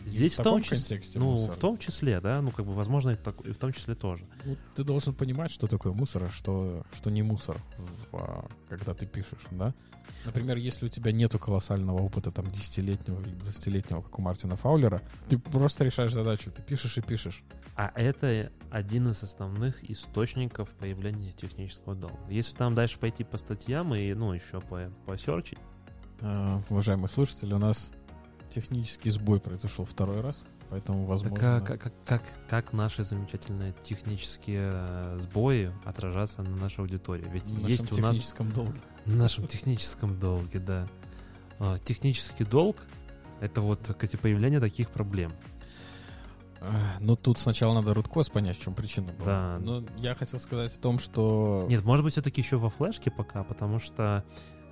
Speaker 1: Здесь в, в том числе, ну, мусор. в том числе, да, ну, как бы, возможно, и, в том числе тоже. Ну,
Speaker 2: ты должен понимать, что такое мусор, а что, что не мусор, а, когда ты пишешь, да. Например, если у тебя нету колоссального опыта, там, десятилетнего или двадцатилетнего, как у Мартина Фаулера, ты просто решаешь задачу, ты пишешь и пишешь.
Speaker 1: А это один из основных источников появления технического долга. Если там дальше пойти по статьям и, ну, еще по, по серчить.
Speaker 2: А, уважаемые слушатели, у нас технический сбой произошел второй раз, поэтому возможно...
Speaker 1: Как, как, как, как наши замечательные технические э, сбои отражаться на нашей аудитории?
Speaker 2: Ведь на есть нашем у нас... техническом долге.
Speaker 1: На нашем техническом долге, да. А, технический долг Это вот появление таких проблем.
Speaker 2: Ну, тут сначала надо root понять, в чем причина была.
Speaker 1: Да.
Speaker 2: Но я хотел сказать о том, что...
Speaker 1: Нет, может быть, все-таки еще во флешке пока, потому что,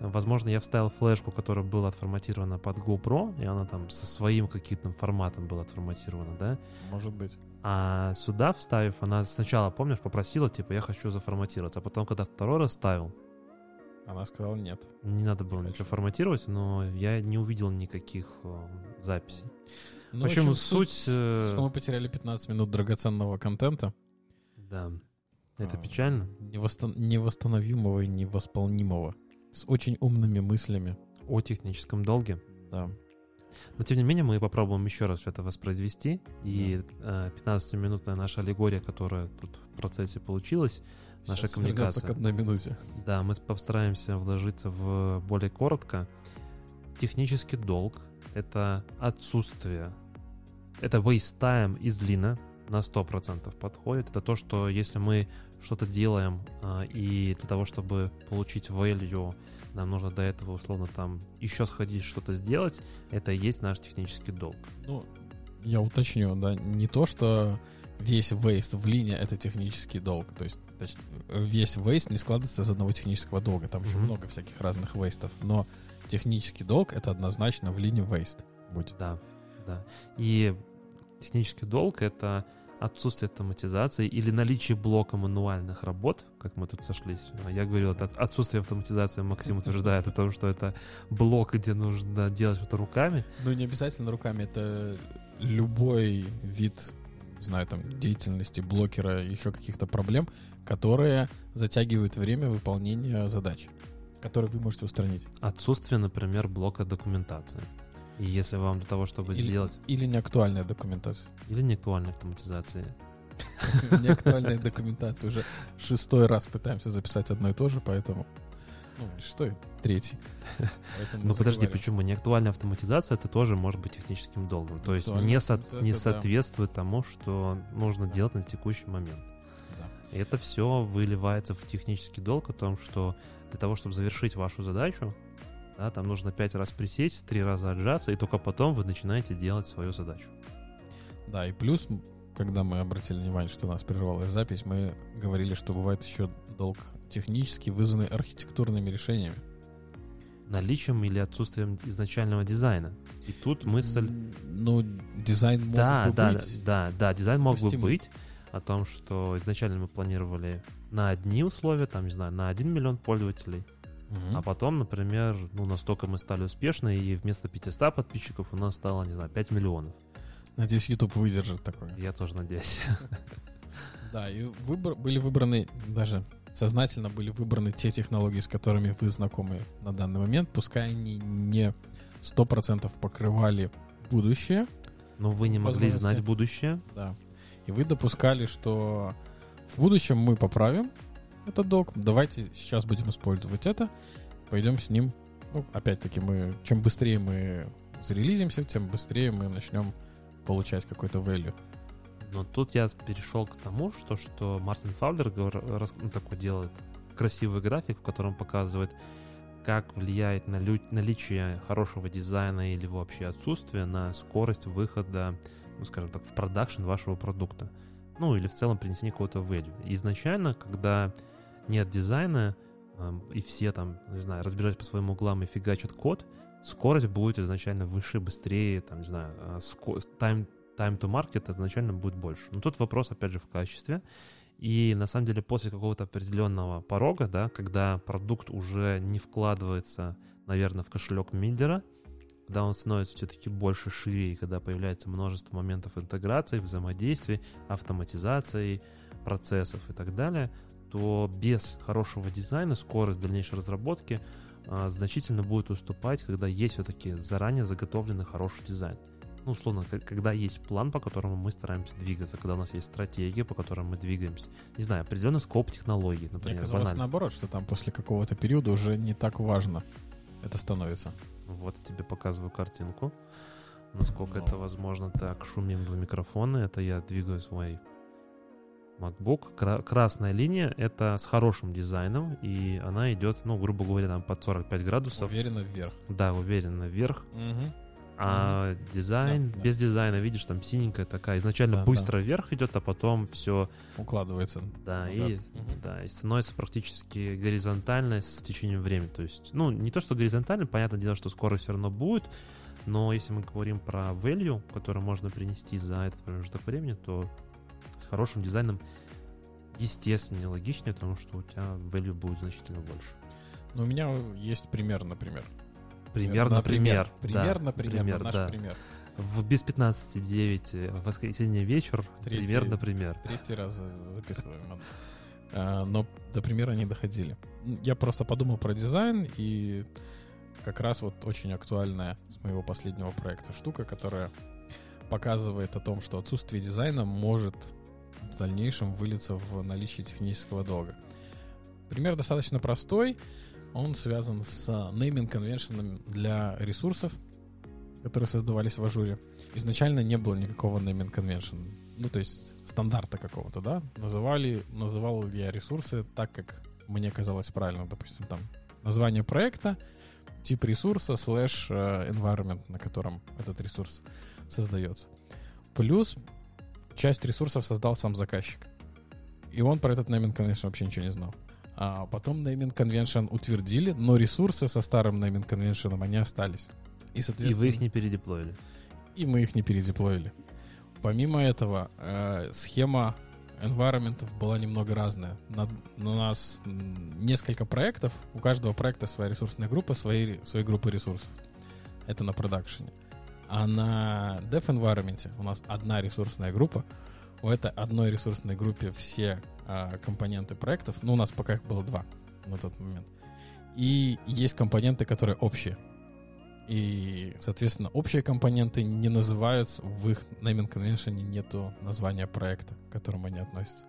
Speaker 1: возможно, я вставил флешку, которая была отформатирована под GoPro, и она там со своим каким-то форматом была отформатирована, да?
Speaker 2: Может быть.
Speaker 1: А сюда вставив, она сначала, помнишь, попросила, типа, я хочу заформатироваться, а потом, когда второй раз ставил,
Speaker 2: она сказала нет.
Speaker 1: Не надо было ничего форматировать, но я не увидел никаких э, записей. Ну, в общем, в общем суть... суть
Speaker 2: э... Что мы потеряли 15 минут драгоценного контента.
Speaker 1: Да. Это а, печально.
Speaker 2: Невостан... Невосстановимого и невосполнимого. С очень умными мыслями.
Speaker 1: О техническом долге.
Speaker 2: Да.
Speaker 1: Но тем не менее мы попробуем еще раз это воспроизвести. И да. э, 15-минутная наша аллегория, которая тут в процессе получилась, наша Сейчас коммуникация.
Speaker 2: к одной минуте.
Speaker 1: Да, мы постараемся вложиться в более коротко. Технический долг — это отсутствие, это waste time из длина на 100% подходит. Это то, что если мы что-то делаем, а, и для того, чтобы получить value, нам нужно до этого, условно, там еще сходить, что-то сделать, это и есть наш технический долг.
Speaker 2: Ну, я уточню, да, не то, что весь waste в линии это технический долг. То есть точнее, весь waste не складывается из одного технического долга. Там mm-hmm. еще много всяких разных вейстов. Но технический долг это однозначно в линии waste будет.
Speaker 1: Да, да. И технический долг это отсутствие автоматизации или наличие блока мануальных работ, как мы тут сошлись. Я говорил, это отсутствие автоматизации Максим утверждает о том, что это блок, где нужно делать что-то руками.
Speaker 2: Ну, не обязательно руками, это любой вид знаю, там, деятельности блокера, еще каких-то проблем, которые затягивают время выполнения задач, которые вы можете устранить.
Speaker 1: Отсутствие, например, блока документации. И если вам для того, чтобы
Speaker 2: или,
Speaker 1: сделать...
Speaker 2: Или неактуальная документация.
Speaker 1: Или неактуальная автоматизация.
Speaker 2: Неактуальная документация. Уже шестой раз пытаемся записать одно и то же, поэтому... Ну, что третий.
Speaker 1: Ну подожди, почему? Неактуальная автоматизация это тоже может быть техническим долгом. То есть не, со, не соответствует тому, что нужно делать на текущий момент. Это все выливается в технический долг о том, что для того, чтобы завершить вашу задачу, да, там нужно пять раз присесть, три раза отжаться, и только потом вы начинаете делать свою задачу.
Speaker 2: Да, и плюс, когда мы обратили внимание, что у нас прервалась запись, мы говорили, что бывает еще долг технически вызваны архитектурными решениями.
Speaker 1: Наличием или отсутствием изначального дизайна. И тут мысль...
Speaker 2: Ну, дизайн мог
Speaker 1: да,
Speaker 2: бы
Speaker 1: да,
Speaker 2: быть.
Speaker 1: Да, да, да, дизайн мог бы быть о том, что изначально мы планировали на одни условия, там, не знаю, на 1 миллион пользователей, угу. а потом, например, ну, настолько мы стали успешны, и вместо 500 подписчиков у нас стало, не знаю, 5 миллионов.
Speaker 2: Надеюсь, YouTube выдержит такое.
Speaker 1: Я тоже надеюсь.
Speaker 2: Да, и выбор, были выбраны даже сознательно были выбраны те технологии, с которыми вы знакомы на данный момент, пускай они не 100% покрывали будущее.
Speaker 1: Но вы не могли знать будущее.
Speaker 2: Да. И вы допускали, что в будущем мы поправим этот долг. Давайте сейчас будем использовать это. Пойдем с ним. Ну, опять-таки, мы чем быстрее мы зарелизимся, тем быстрее мы начнем получать какой-то value.
Speaker 1: Но тут я перешел к тому, что, что Мартин Фаулер ну, такой делает красивый график, в котором показывает, как влияет на наличие хорошего дизайна или вообще отсутствие на скорость выхода, ну, скажем так, в продакшн вашего продукта. Ну, или в целом принесение какого-то value. Изначально, когда нет дизайна, и все там, не знаю, разбираются по своим углам и фигачат код, скорость будет изначально выше, быстрее, там, не знаю, time э, time to market изначально будет больше. Но тут вопрос, опять же, в качестве. И на самом деле после какого-то определенного порога, да, когда продукт уже не вкладывается, наверное, в кошелек мидера, когда он становится все-таки больше шире, и когда появляется множество моментов интеграции, взаимодействия, автоматизации процессов и так далее, то без хорошего дизайна скорость дальнейшей разработки а, значительно будет уступать, когда есть все-таки заранее заготовленный хороший дизайн ну, условно, когда есть план, по которому мы стараемся двигаться, когда у нас есть стратегия, по которой мы двигаемся. Не знаю, определенный скоп технологий, например.
Speaker 2: Мне казалось банально. наоборот, что там после какого-то периода уже не так важно это становится.
Speaker 1: Вот я тебе показываю картинку. Насколько Но... это возможно. Так, шумим в микрофоны. Это я двигаю свой MacBook. Красная линия — это с хорошим дизайном, и она идет, ну, грубо говоря, там под 45 градусов.
Speaker 2: Уверенно вверх.
Speaker 1: Да, уверенно вверх.
Speaker 2: Угу
Speaker 1: А дизайн,
Speaker 2: Да, да.
Speaker 1: без дизайна, видишь, там синенькая такая, изначально
Speaker 2: Да,
Speaker 1: быстро вверх идет, а потом все,
Speaker 2: Укладывается.
Speaker 1: да,
Speaker 2: назад.
Speaker 1: и,
Speaker 2: Мгм.
Speaker 1: да, и становится практически горизонтально с течением времени. То есть, ну, не то, что горизонтально, понятное дело, что скорость все равно будет, но если мы говорим про value, который можно принести за этот промежуток времени, то с хорошим дизайном естественнее, логичнее, потому что у тебя value будет значительно больше.
Speaker 2: Ну, у меня есть пример, например.
Speaker 1: Пример, например.
Speaker 2: Пример,
Speaker 1: да,
Speaker 2: например,
Speaker 1: пример,
Speaker 2: наш
Speaker 1: да.
Speaker 2: пример.
Speaker 1: В без 15.9 в воскресенье вечер.
Speaker 2: Третий.
Speaker 1: Пример, например.
Speaker 2: Третий раз за- записываем. А, Но до примера не доходили. Я просто подумал про дизайн, и как раз вот очень актуальная с моего последнего проекта штука, которая показывает о том, что отсутствие дизайна может в дальнейшем вылиться в наличие технического долга. Пример достаточно простой. Он связан с naming конвеншеном для ресурсов, которые создавались в ажуре. Изначально не было никакого convention. Ну, то есть стандарта какого-то, да? Называли, называл я ресурсы так, как мне казалось правильно. Допустим, там название проекта, тип ресурса, слэш э, environment, на котором этот ресурс создается. Плюс часть ресурсов создал сам заказчик. И он про этот naming convention вообще ничего не знал. А потом naming convention утвердили, но ресурсы со старым naming convention они остались. И,
Speaker 1: И
Speaker 2: соответственно,
Speaker 1: вы их не передеплоили.
Speaker 2: и мы их не передеплоили. Помимо этого, э, схема environment была немного разная. На, на нас несколько проектов, у каждого проекта своя ресурсная группа, свои, свои группы ресурсов. Это на продакшене. А на dev environment у нас одна ресурсная группа. У этой одной ресурсной группе все а, компоненты проектов, ну, у нас пока их было два на тот момент. И есть компоненты, которые общие. И, соответственно, общие компоненты не называются, в их naming convention нету названия проекта, к которому они относятся.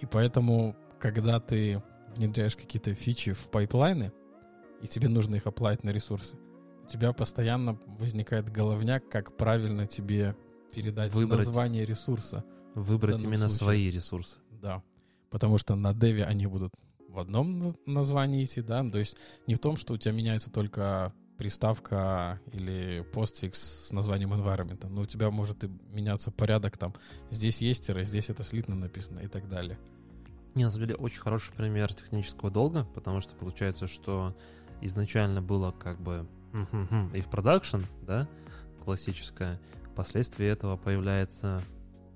Speaker 2: И поэтому, когда ты внедряешь какие-то фичи в пайплайны, и тебе нужно их аплаить на ресурсы, тебя постоянно возникает головняк, как правильно тебе передать
Speaker 1: Выбрать.
Speaker 2: название ресурса.
Speaker 1: Выбрать именно
Speaker 2: случае.
Speaker 1: свои ресурсы.
Speaker 2: Да. Потому что на деве они будут в одном наз- названии идти, да. То есть не в том, что у тебя меняется только приставка или постфикс с названием environment, но у тебя может и меняться порядок там. Здесь есть тире, здесь это слитно написано и так далее.
Speaker 1: Не, на самом деле, очень хороший пример технического долга, потому что получается, что изначально было как бы и в продакшн, да, классическое. Впоследствии этого появляется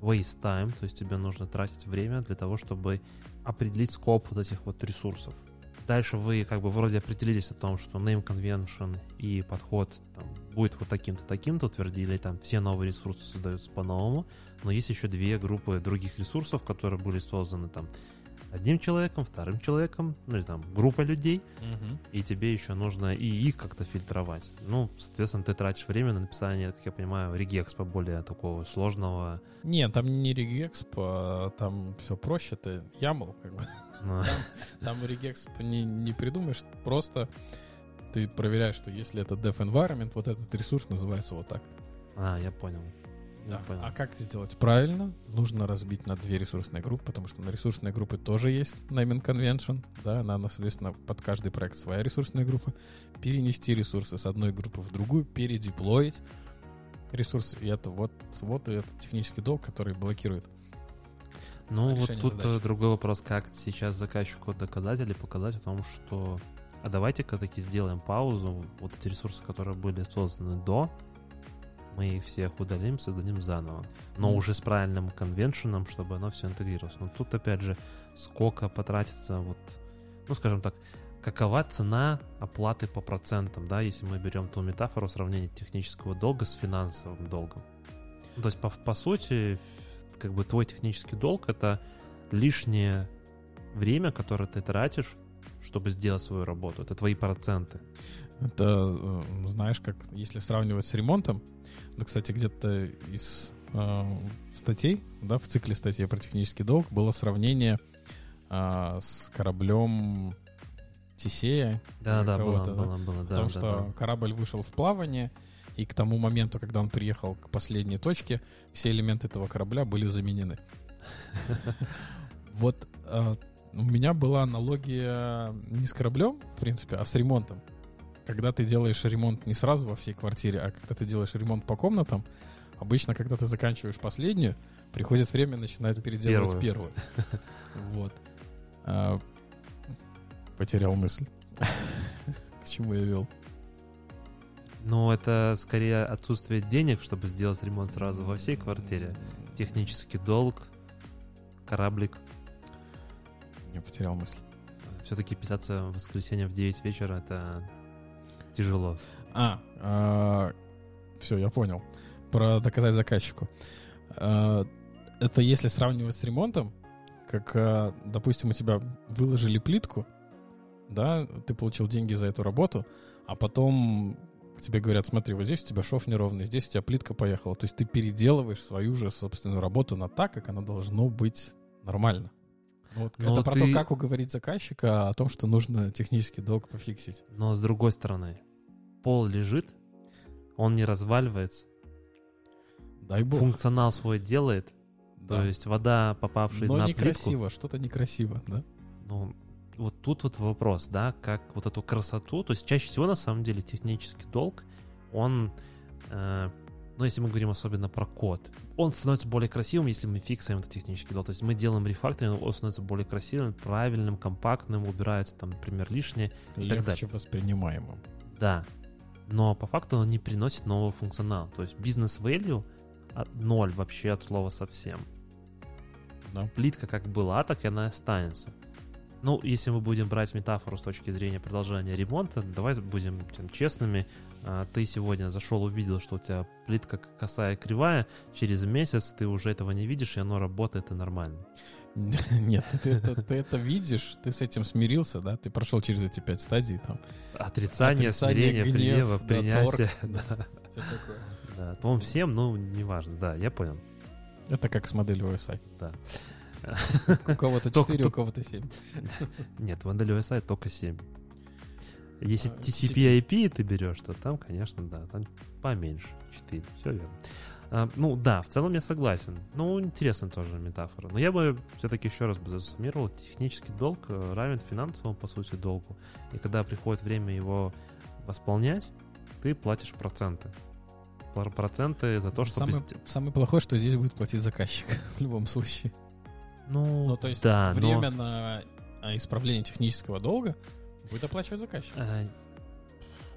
Speaker 1: waste time, то есть тебе нужно тратить время для того, чтобы определить скоп вот этих вот ресурсов. Дальше вы как бы вроде определились о том, что name convention и подход там, будет вот таким-то, таким-то, утвердили, там все новые ресурсы создаются по-новому, но есть еще две группы других ресурсов, которые были созданы там одним человеком, вторым человеком, ну или там группа людей, и тебе еще нужно и их как-то фильтровать. Ну, соответственно, ты тратишь время на написание, как я понимаю, регекспа более такого сложного.
Speaker 2: Нет, там не regex, а там все проще, это YAML, как бы.
Speaker 1: ну,
Speaker 2: Там regex не, не придумаешь, просто ты проверяешь, что если это dev environment, вот этот ресурс называется вот так.
Speaker 1: А, я понял.
Speaker 2: Да.
Speaker 1: понял.
Speaker 2: А как сделать правильно? Нужно разбить на две ресурсные группы, потому что на ресурсные группы тоже есть naming convention, да, надо, соответственно, под каждый проект своя ресурсная группа, перенести ресурсы с одной группы в другую, передеплоить ресурсы, и это вот, вот это технический долг, который блокирует.
Speaker 1: Ну, вот тут э, другой вопрос, как сейчас заказчику доказать или показать о том, что а давайте-ка таки сделаем паузу, вот эти ресурсы, которые были созданы до, мы их всех удалим, создадим заново. Но уже с правильным конвеншеном, чтобы оно все интегрировалось. Но тут, опять же, сколько потратится, вот, ну, скажем так, какова цена оплаты по процентам, да, если мы берем ту метафору сравнения технического долга с финансовым долгом. Ну, То есть, по, по сути, как бы твой технический долг — это лишнее время, которое ты тратишь, чтобы сделать свою работу. Это твои проценты.
Speaker 2: Это, э, знаешь, как если сравнивать с ремонтом, да, кстати, где-то из э, статей, да, в цикле статей про технический долг было сравнение а, с кораблем Тесея.
Speaker 1: Да, да, было,
Speaker 2: да,
Speaker 1: было, было,
Speaker 2: о
Speaker 1: да,
Speaker 2: том,
Speaker 1: да,
Speaker 2: что
Speaker 1: да.
Speaker 2: корабль вышел в плавание, и к тому моменту, когда он приехал к последней точке, все элементы этого корабля были заменены. Вот э, у меня была аналогия не с кораблем, в принципе, а с ремонтом. Когда ты делаешь ремонт не сразу во всей квартире, а когда ты делаешь ремонт по комнатам, обычно, когда ты заканчиваешь последнюю, приходит время начинать переделывать первую. Вот. А, потерял мысль. К чему я вел?
Speaker 1: Ну, это скорее отсутствие денег, чтобы сделать ремонт сразу во всей квартире. Технический долг, кораблик.
Speaker 2: Не потерял мысль.
Speaker 1: Все-таки писаться в воскресенье в 9 вечера это тяжело.
Speaker 2: А, а все, я понял. Про доказать заказчику. А, это если сравнивать с ремонтом, как, а, допустим, у тебя выложили плитку, да, ты получил деньги за эту работу, а потом тебе говорят, смотри, вот здесь у тебя шов неровный, здесь у тебя плитка поехала. То есть ты переделываешь свою же собственную работу на так, как она должно быть нормально. Вот, это
Speaker 1: Но
Speaker 2: про
Speaker 1: ты-
Speaker 2: то, как уговорить заказчика о том, что нужно технический долг пофиксить.
Speaker 1: Но с другой стороны, пол лежит, он не разваливается,
Speaker 2: Дай бог.
Speaker 1: функционал свой делает,
Speaker 2: Да.
Speaker 1: то есть вода, попавшая
Speaker 2: Но
Speaker 1: на плитку,
Speaker 2: некрасиво, что-то некрасиво, да?
Speaker 1: ну, вот тут вот вопрос, да, как вот эту красоту, то есть чаще всего на самом деле технический долг, он, э, ну, если мы говорим особенно про код, он становится более красивым, если мы фиксаем этот технический долг, то есть мы делаем рефакторинг, он становится более красивым, правильным, компактным, убирается там, например, лишнее, И так
Speaker 2: Легче воспринимаемым.
Speaker 1: да, но по факту он не приносит нового функционала, то есть бизнес-value от ноль вообще от слова совсем.
Speaker 2: Да.
Speaker 1: Плитка как была, так и она останется. Ну, если мы будем брать метафору с точки зрения продолжения ремонта, давай будем там, честными. А, Ты сегодня зашел, увидел, что у тебя плитка косая кривая, через месяц ты уже этого не видишь, и оно работает и нормально.
Speaker 2: Нет, ты это, ты это видишь, ты с этим смирился, да? Ты прошел через эти пять стадий там.
Speaker 1: Отрицание,
Speaker 2: Отрицание,
Speaker 1: смирение,
Speaker 2: гнев, да,
Speaker 1: принятие.
Speaker 2: торг,
Speaker 1: да,
Speaker 2: такое.
Speaker 1: да. По-моему, всем, ну, неважно, да, я понял.
Speaker 2: Это как с моделью OSI.
Speaker 1: Да.
Speaker 2: У кого-то
Speaker 1: Только
Speaker 2: 4, у кого-то 7.
Speaker 1: Нет, в Android сайт только 7. Если
Speaker 2: А,
Speaker 1: TCP/IP ты берешь, то там, конечно, да, там поменьше. 4. Все верно. А, ну да, в целом я согласен. Ну, интересная тоже метафора. Но я бы все-таки еще раз бы засуммировал. Технический долг э, равен финансовому, по сути, долгу. И когда приходит время его восполнять, ты платишь проценты. Пр- Проценты за то, чтобы...
Speaker 2: Самое,
Speaker 1: сте-
Speaker 2: самое плохое, что здесь будет платить заказчик в любом случае.
Speaker 1: Ну,
Speaker 2: Ну, то есть
Speaker 1: да, но-
Speaker 2: время на а, исправление технического долга будет оплачивать заказчик.
Speaker 1: Э,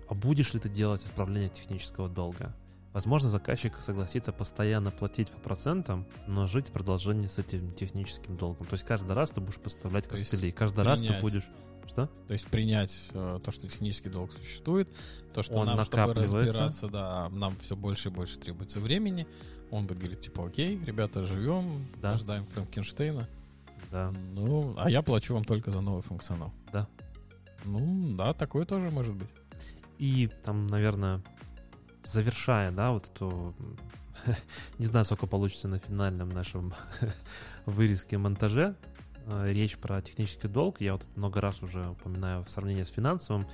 Speaker 1: А будешь ли ты делать исправление технического долга? Возможно, заказчик согласится постоянно платить по процентам, но жить в продолжении с этим техническим долгом. То есть каждый раз ты будешь поставлять костыли. Каждый раз ты будешь... Что?
Speaker 2: То есть принять э, то, что технический долг существует, то, что
Speaker 1: Он
Speaker 2: нам, чтобы разбираться, да, нам все больше и больше требуется времени. Он будет говорить, типа, окей, ребята, живем,
Speaker 1: Да.
Speaker 2: ожидаем Франкенштейна.
Speaker 1: Да.
Speaker 2: Ну, а я плачу вам только за новый функционал.
Speaker 1: Да.
Speaker 2: Ну, да, такое тоже может быть.
Speaker 1: И там, наверное, завершая, да, вот эту... Не знаю, сколько получится на финальном нашем вырезке монтаже. Э, Речь про технический долг. Я вот много раз уже упоминаю в сравнении с финансовым.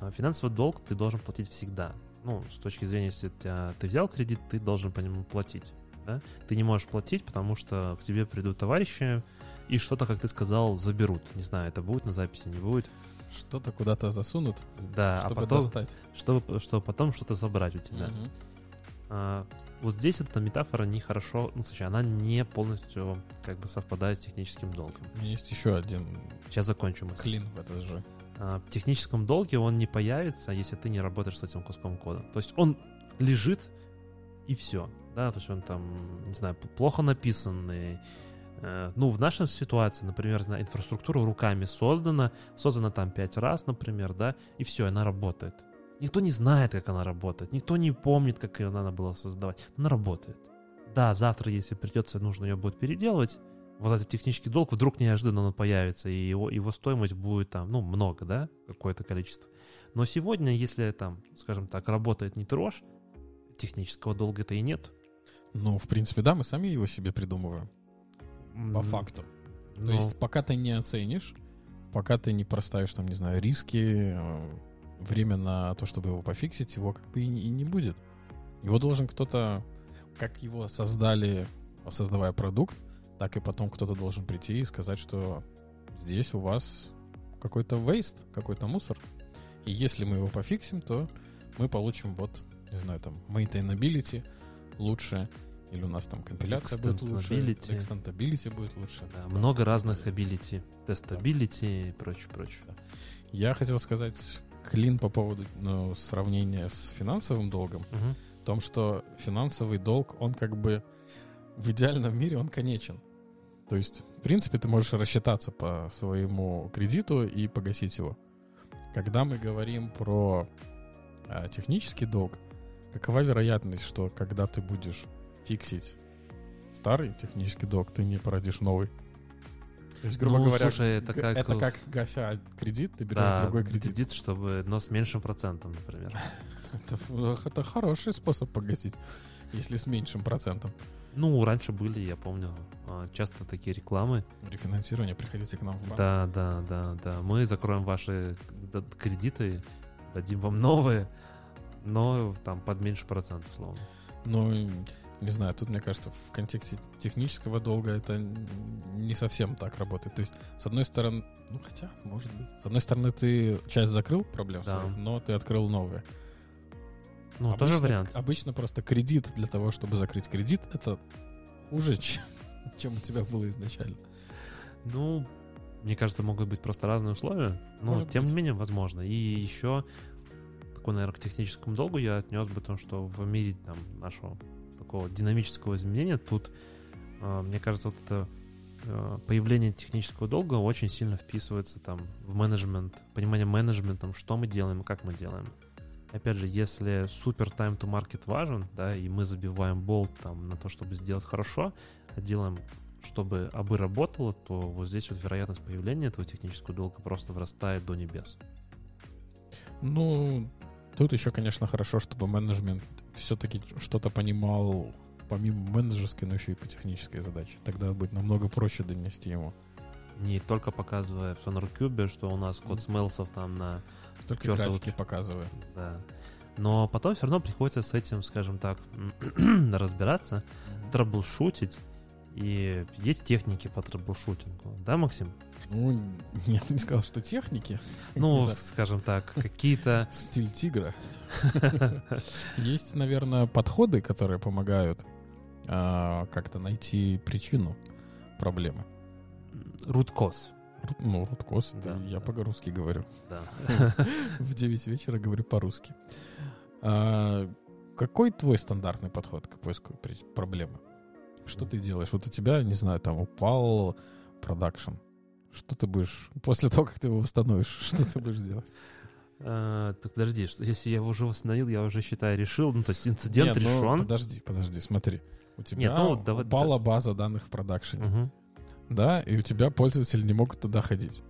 Speaker 1: Э, Финансовый долг ты должен платить всегда. Ну, с точки зрения, если тебя- ты взял кредит, ты должен по нему платить. Да? Ты не можешь платить, потому что к тебе придут товарищи и что-то, как ты сказал, заберут. Не знаю, это будет на записи, не будет.
Speaker 2: Что-то куда-то засунут,
Speaker 1: Да,
Speaker 2: чтобы
Speaker 1: а потом,
Speaker 2: достать.
Speaker 1: чтобы, чтобы потом что-то забрать у тебя.
Speaker 2: Мгм.
Speaker 1: А, вот здесь эта метафора нехорошо, ну, точнее, она не полностью как бы совпадает с техническим долгом.
Speaker 2: Есть еще один
Speaker 1: Сейчас закончу мысль.
Speaker 2: клин в этот же.
Speaker 1: А, в техническом долге он не появится, если ты не работаешь с этим куском кода. То есть он лежит и все. Да, то есть он там, не знаю, плохо написанный. Э, Ну, в нашей ситуации, например, инфраструктура руками создана, создана там пять раз, например, да, и все, она работает. Никто не знает, как она работает, никто не помнит, как ее надо было создавать. Она работает. Да, завтра, если придется, нужно ее будет переделывать, вот этот технический долг вдруг неожиданно появится, и его, его стоимость будет там, ну, много, да, какое-то количество. Но сегодня, если там, скажем так, работает не трожь, технического долга-то и нет.
Speaker 2: Ну, в принципе, да, мы сами его себе придумываем, по факту. То
Speaker 1: ну,
Speaker 2: есть, пока ты не оценишь, пока ты не проставишь, там, не знаю, риски, э, время на то, чтобы его пофиксить, его как бы и не, и не будет. Его должен кто-то, как его создали, создавая продукт, так и потом кто-то должен прийти и сказать, что здесь у вас какой-то вейст, какой-то мусор. И если мы его пофиксим, то мы получим вот, не знаю, там, maintainability лучше, или у нас там компиляция будет лучше,
Speaker 1: Extentability.
Speaker 2: будет лучше.
Speaker 1: Да, много разных ability, тестабилити и прочее, прочее.
Speaker 2: Я хотел сказать клин по поводу ну, сравнения с финансовым долгом.
Speaker 1: Мгм.
Speaker 2: В том, что финансовый долг, он как бы в идеальном мире, он конечен. То есть, в принципе, ты можешь рассчитаться по своему кредиту и погасить его. Когда мы говорим про а, технический долг, какова вероятность, что когда ты будешь фиксить старый технический долг, ты не породишь новый? То есть, грубо
Speaker 1: Ну,
Speaker 2: говоря,
Speaker 1: слушай, это как
Speaker 2: это как гася кредит, ты берешь
Speaker 1: Да,
Speaker 2: другой кредит.
Speaker 1: кредит, чтобы, но с меньшим процентом, например.
Speaker 2: Это, это хороший способ погасить, если с меньшим процентом.
Speaker 1: Ну, раньше были, я помню, а, часто такие рекламы.
Speaker 2: Рефинансирование, приходите к нам в банк.
Speaker 1: Да, да, да, да. Мы закроем ваши кредиты, дадим вам новые, но там под меньше процентов, условно.
Speaker 2: Ну, не знаю, тут, мне кажется, в контексте технического долга это не совсем так работает. То есть, с одной стороны, ну, хотя, может быть. С одной стороны, ты часть закрыл проблем
Speaker 1: Да.
Speaker 2: своих, но ты открыл новые.
Speaker 1: Ну,
Speaker 2: обычно,
Speaker 1: тоже вариант.
Speaker 2: Обычно просто кредит для того, чтобы закрыть кредит, это хуже, чем, чем у тебя было изначально.
Speaker 1: Ну, мне кажется, могут быть просто разные условия. Но,
Speaker 2: Может
Speaker 1: тем
Speaker 2: быть.
Speaker 1: не менее, возможно. И еще такой, наверное, к техническому долгу я отнес бы то, что в мире там, нашего такого динамического изменения тут, э, мне кажется, вот это э, появление технического долга очень сильно вписывается там в менеджмент, понимание менеджментом, что мы делаем и как мы делаем. Опять же, если супер time to market важен, да, и мы забиваем болт там на то, чтобы сделать хорошо, а делаем чтобы абы работало, то вот здесь вот вероятность появления этого технического долга просто вырастает до небес.
Speaker 2: Ну, тут еще, конечно, хорошо, чтобы менеджмент все-таки что-то понимал помимо менеджерской, но еще и по технической задаче. Тогда будет намного проще донести ему.
Speaker 1: Не только показывая в SonarQube, что у нас code smells ов там на...
Speaker 2: Только
Speaker 1: Чёртову
Speaker 2: графики показываю.
Speaker 1: Да. Но потом все равно приходится с этим, скажем так, разбираться, трэблшутить. И есть техники по трэблшутингу. Да, Максим?
Speaker 2: Ну, я бы не сказал, что техники.
Speaker 1: Ну, скажем так, какие-то...
Speaker 2: Стиль тигра. Есть, наверное, подходы, которые помогают а, как-то найти причину проблемы.
Speaker 1: Руткос.
Speaker 2: Рут- Ну, руткос,
Speaker 1: Да,
Speaker 2: я по-русски говорю.
Speaker 1: Да.
Speaker 2: В 9 вечера говорю по-русски. А, Какой твой стандартный подход к поиску проблемы? Что ты делаешь? Вот у тебя, не знаю, там упал продакшн. Что ты будешь после того, как ты его установишь, что ты будешь делать?
Speaker 1: А, так подожди, что если я его уже восстановил, я уже считаю решил, ну то есть инцидент
Speaker 2: ну,
Speaker 1: решен.
Speaker 2: Подожди, подожди, смотри. У тебя
Speaker 1: ну вот давай-
Speaker 2: упала база данных в продакшене, да, и у тебя пользователи не могут туда ходить.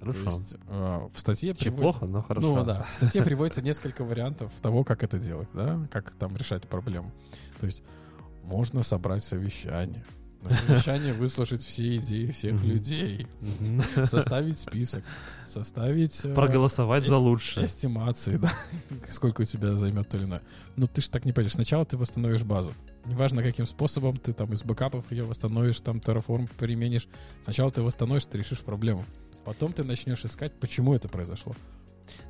Speaker 2: То
Speaker 1: Хорошо.
Speaker 2: есть, э, в статье
Speaker 1: Очень
Speaker 2: приводится-
Speaker 1: плохо, но хорошо.
Speaker 2: Ну да, в статье приводится несколько вариантов того, как это делать, да, как там решать проблему. То есть можно собрать совещание, на совещание выслушать все идеи всех людей, составить список, составить э,
Speaker 1: Проголосовать за лучшее.
Speaker 2: эстимации, да, сколько у тебя займет то или иное. Но ты же так не пойдешь. Сначала ты восстановишь базу. Неважно, каким способом ты там из бэкапов ее восстановишь, там Terraform применишь. Сначала ты восстановишь, ты решишь проблему. Потом ты начнешь искать, почему это произошло.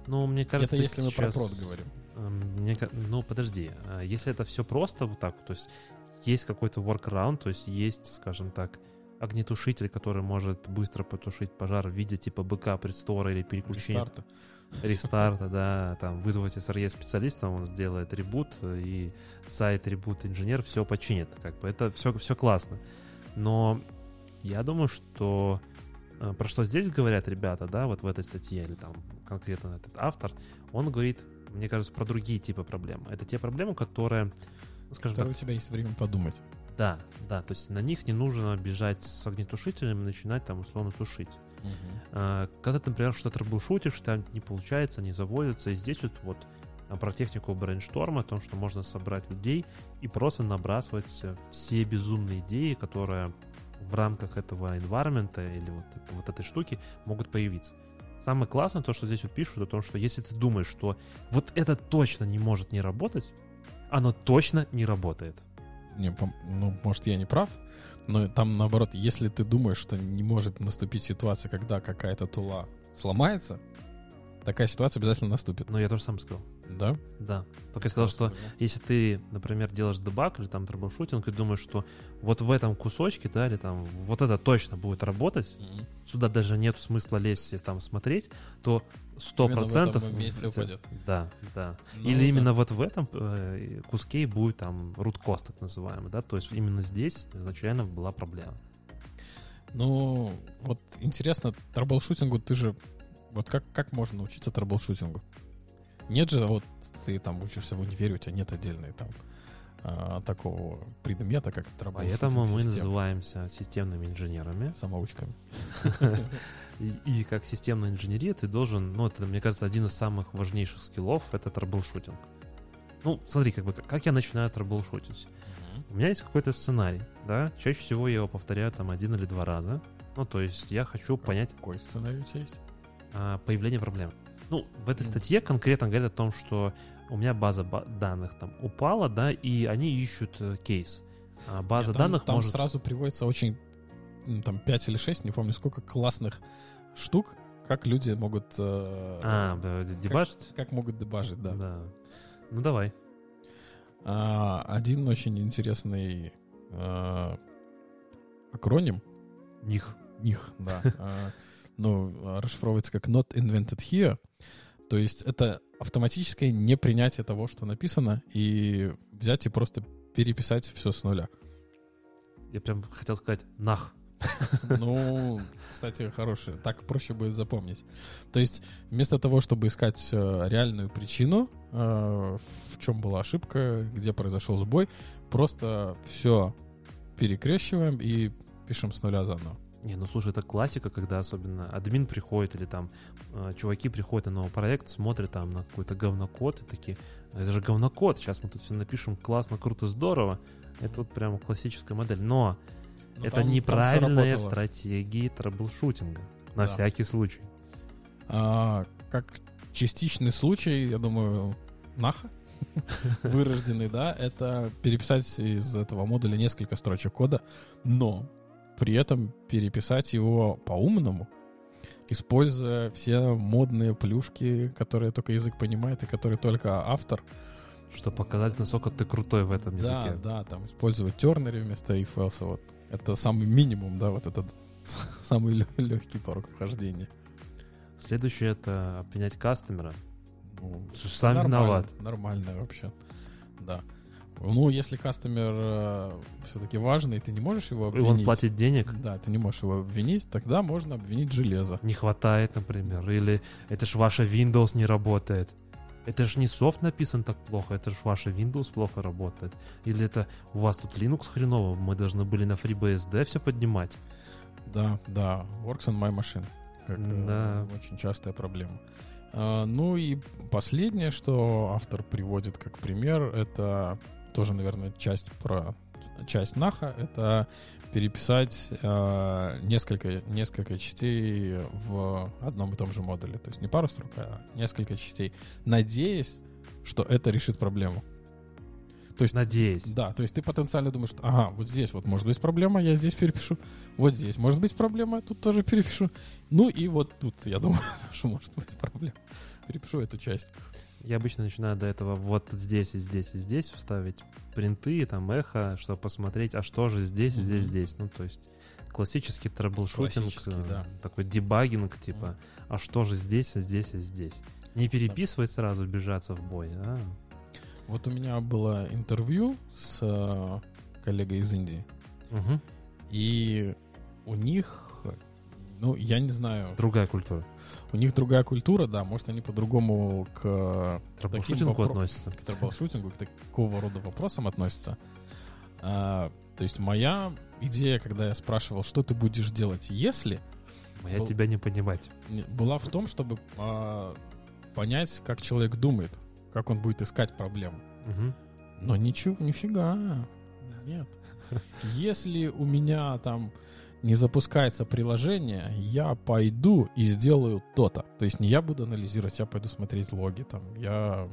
Speaker 1: Ну, мне кажется,
Speaker 2: это если мы про
Speaker 1: сейчас,
Speaker 2: прод говорим.
Speaker 1: эм, мне ну, подожди. а Если это все просто вот так, то есть есть какой-то workaround, то есть есть, скажем так, огнетушитель, который может быстро потушить пожар в виде типа бэкап, рестора или переключения
Speaker 2: Рестарта.
Speaker 1: рестарта, да, там вызвать SRE специалиста, он сделает ребут, и сайт ребут инженер все починит. Как бы это все, все классно. Но я думаю, что э, про что здесь говорят ребята, да, вот в этой статье, или там конкретно этот автор, он говорит, мне кажется, про другие типы проблем. Это те проблемы, которые, скажем так,
Speaker 2: у тебя есть время подумать.
Speaker 1: да, да, то есть на них не нужно бежать с огнетушителем и начинать там условно тушить. А, Когда ты, например, что-то трэблшутишь, там не получается, не заводится, и здесь вот, вот а, про технику брейншторма, о том, что можно собрать людей и просто набрасывать э, все безумные идеи, которые в рамках этого environment или вот, вот этой штуки могут появиться. Самое классное то, что здесь вот пишут о том, что если ты думаешь, что вот это точно не может не работать, оно точно не работает.
Speaker 2: Не, ну, может, я не прав, но там наоборот, если ты думаешь, что не может наступить ситуация, когда какая-то тула сломается, такая ситуация обязательно наступит.
Speaker 1: Но я тоже сам сказал.
Speaker 2: Да?
Speaker 1: Да. Только я сказал, что если ты, например, делаешь дебаг или там трэблшутинг и думаешь, что вот в этом кусочке, да, или там вот это точно будет работать,
Speaker 2: Мгм.
Speaker 1: сюда даже нет смысла лезть и там смотреть, то сто
Speaker 2: Именно в
Speaker 1: процентов... Да, да.
Speaker 2: Ну,
Speaker 1: Или
Speaker 2: да.
Speaker 1: именно вот в этом э, куске будет там root cause, так называемый, да, то есть именно здесь изначально была проблема.
Speaker 2: Ну, вот интересно, трэблшутингу ты же... Вот как, как можно научиться трэблшутингу? Нет же, вот ты там учишься в универе, у тебя нет отдельной там а, такого предмета, как трэблшутинг
Speaker 1: Поэтому мы называемся системными инженерами.
Speaker 2: самоучками.
Speaker 1: И, как системная инженерия ты должен, ну, это, мне кажется, один из самых важнейших скиллов — это трэблшутинг. Ну, смотри, как бы, как я начинаю трэблшутить. У меня есть какой-то сценарий, да, чаще всего я его повторяю там один или два раза. Ну, то есть я хочу понять
Speaker 2: Какой сценарий у тебя есть?
Speaker 1: а, появление проблем. Ну, в этой статье конкретно говорят о том, что у меня база ба- данных там упала, да, и они ищут э, кейс. А база
Speaker 2: Нет, там-
Speaker 1: данных
Speaker 2: там
Speaker 1: может...
Speaker 2: сразу приводится очень, там, 5 или 6, не помню, сколько классных штук, как люди могут... э,
Speaker 1: А, да, дебажить?
Speaker 2: как могут дебажить, да.
Speaker 1: Да. Ну, давай.
Speaker 2: А, один очень интересный э, акроним,
Speaker 1: Них.
Speaker 2: них, да, а, ну, расшифровывается как not invented here, то есть это автоматическое непринятие того, что написано, и взять и просто переписать все с нуля.
Speaker 1: Я прям хотел сказать нах.
Speaker 2: Ну, кстати, хорошее. Так проще будет запомнить. То есть, вместо того, чтобы искать э, реальную причину, э, в чем была ошибка, где произошел сбой, просто все перекрещиваем и пишем с нуля заново.
Speaker 1: Не, ну слушай, это классика, когда особенно админ приходит или там э, чуваки приходят на новый проект, смотрят там на какой-то говнокод и такие, это же говнокод, сейчас мы тут все напишем классно, круто, здорово. Это вот прям классическая модель. Но
Speaker 2: Но
Speaker 1: это
Speaker 2: там- там
Speaker 1: неправильная
Speaker 2: работало.
Speaker 1: стратегия трэблшутинга. На
Speaker 2: Да.
Speaker 1: всякий случай.
Speaker 2: А, как частичный случай, я думаю, наха вырожденный, да, это переписать из этого модуля несколько строчек кода, но при этом переписать его по-умному, используя все модные плюшки, которые только язык понимает и которые только автор.
Speaker 1: Чтобы показать, насколько ты крутой в этом
Speaker 2: Да,
Speaker 1: языке.
Speaker 2: да, там использовать тернери вместо if else, вот. Это самый минимум, да, вот этот самый легкий порог вхождения.
Speaker 1: Следующее это принять кастомера.
Speaker 2: Ну,
Speaker 1: Сам
Speaker 2: нормально,
Speaker 1: виноват.
Speaker 2: Нормально вообще, да. Ну, если кастомер все-таки важный, ты не можешь его
Speaker 1: И
Speaker 2: обвинить.
Speaker 1: он платит денег,
Speaker 2: Да, ты не можешь его обвинить, тогда можно обвинить железо.
Speaker 1: не хватает, например. Или это ж ваша Windows не работает. Это ж не софт написан так плохо, это ж ваша Windows плохо работает. Или это у вас тут Linux хреново, мы должны были на FreeBSD все поднимать.
Speaker 2: Да, да, works on my machine. Как, э,
Speaker 1: Да.
Speaker 2: очень частая проблема. А, ну и последнее, что автор приводит как пример, это тоже, наверное, часть про часть наха, это переписать э, несколько, несколько частей в одном и том же модуле. То есть не пару строк, а несколько частей, надеясь, что это решит проблему. То есть
Speaker 1: Надеюсь.
Speaker 2: да, то есть ты потенциально думаешь, что, ага, вот здесь вот может быть проблема, я здесь перепишу. Вот здесь может быть проблема, я тут тоже перепишу. Ну и вот тут, я думаю, тоже может быть проблема. Перепишу эту часть.
Speaker 1: Я обычно начинаю до этого вот здесь и здесь и здесь вставить принты, там эхо, чтобы посмотреть, а что же здесь и здесь, здесь. Ну, то есть классический troubleshooting,
Speaker 2: Классический,
Speaker 1: э,
Speaker 2: да.
Speaker 1: такой debugging, типа, а что же здесь, а здесь, а здесь. Не переписывай сразу, ввязаться в бой, а?
Speaker 2: Вот у меня было интервью с э, коллегой из Индии,
Speaker 1: Мгм.
Speaker 2: и у них, ну, я не знаю,
Speaker 1: Другая культура.
Speaker 2: у них другая культура, да, может, они по-другому к
Speaker 1: troubleshooting у
Speaker 2: вопро-
Speaker 1: относится.
Speaker 2: к troubleshooting у, к такого рода вопросам относятся. А, то есть моя идея, когда я спрашивал, что ты будешь делать, если,
Speaker 1: Я
Speaker 2: Был-
Speaker 1: тебя не понимать.
Speaker 2: была в том, чтобы а, понять, как человек думает, как он будет искать проблему.
Speaker 1: Мгм.
Speaker 2: Но ничего, нифига. Нет. Если у меня там не запускается приложение, я пойду и сделаю то-то. То есть не я буду анализировать, я пойду смотреть логи, там, я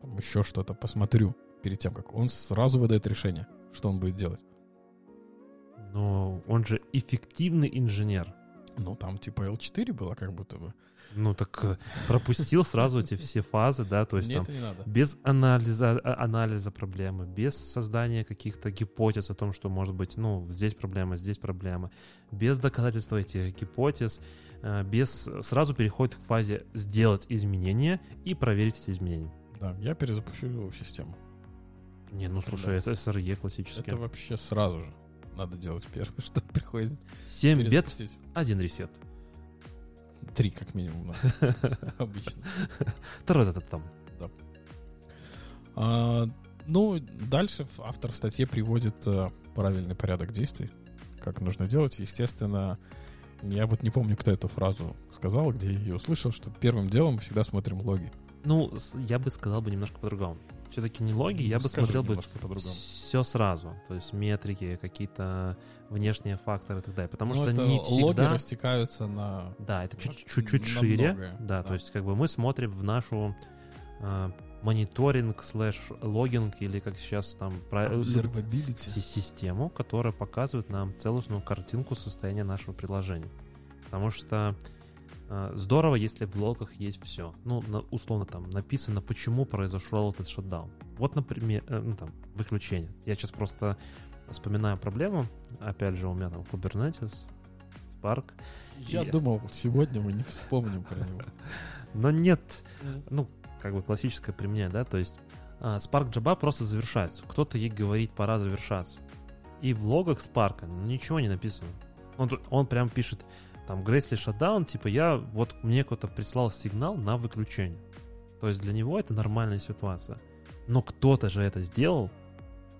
Speaker 2: там, еще что-то посмотрю перед тем, как он сразу выдает решение, что он будет делать.
Speaker 1: Но он же эффективный инженер.
Speaker 2: Ну, там типа L4 было как будто бы.
Speaker 1: Ну, так э, пропустил сразу эти все фазы, да, то есть
Speaker 2: Мне
Speaker 1: там
Speaker 2: это не надо.
Speaker 1: без анализа, а- анализа проблемы, без создания каких-то гипотез о том, что может быть, ну, здесь проблема, здесь проблема, без доказательства этих гипотез, э, без сразу переходит к фазе сделать изменения и проверить эти изменения.
Speaker 2: Да, я перезапущу систему.
Speaker 1: Не, ну слушай, SSRE классический.
Speaker 2: Это вообще сразу же надо делать первое, что приходит
Speaker 1: 7 бет,
Speaker 2: перезапустить.
Speaker 1: один ресет.
Speaker 2: Три как минимум. Обычно.
Speaker 1: Та-ра-та-та-там.
Speaker 2: А, ну, дальше автор в статье приводит э, правильный порядок действий, как нужно делать. Естественно, я вот не помню, кто эту фразу сказал, где я ее услышал, что первым делом всегда смотрим логи.
Speaker 1: Ну, я бы сказал бы немножко по-другому. Все-таки не логи, я бы смотрел бы все сразу. То есть метрики, какие-то внешние факторы и так далее. Потому
Speaker 2: Ну,
Speaker 1: что
Speaker 2: это
Speaker 1: не
Speaker 2: логи
Speaker 1: всегда...
Speaker 2: растекаются на...
Speaker 1: Да, это чуть-чуть шире.
Speaker 2: многое,
Speaker 1: Да,
Speaker 2: да.
Speaker 1: то есть как бы мы смотрим в нашу э, мониторинг слэш логинг или как сейчас там систему, которая показывает нам целостную картинку состояния нашего приложения. Потому что здорово, если в логах есть все. Ну, условно там написано, почему произошел этот шатдаун. Вот, например, э, ну, там, выключение. Я сейчас просто вспоминаю проблему. Опять же, у меня там Kubernetes, Spark.
Speaker 2: Я
Speaker 1: Я-
Speaker 2: думал, сегодня мы не вспомним про него.
Speaker 1: Но нет, ну, как бы классическое применение, да, то есть а, Spark Java просто завершается. Кто-то ей говорит, пора завершаться. И в логах Spark ничего не написано. Он, он прям пишет, там, Gracely Shutdown, типа, я, вот мне кто-то прислал сигнал на выключение. То есть для него это нормальная ситуация. Но кто-то же это сделал.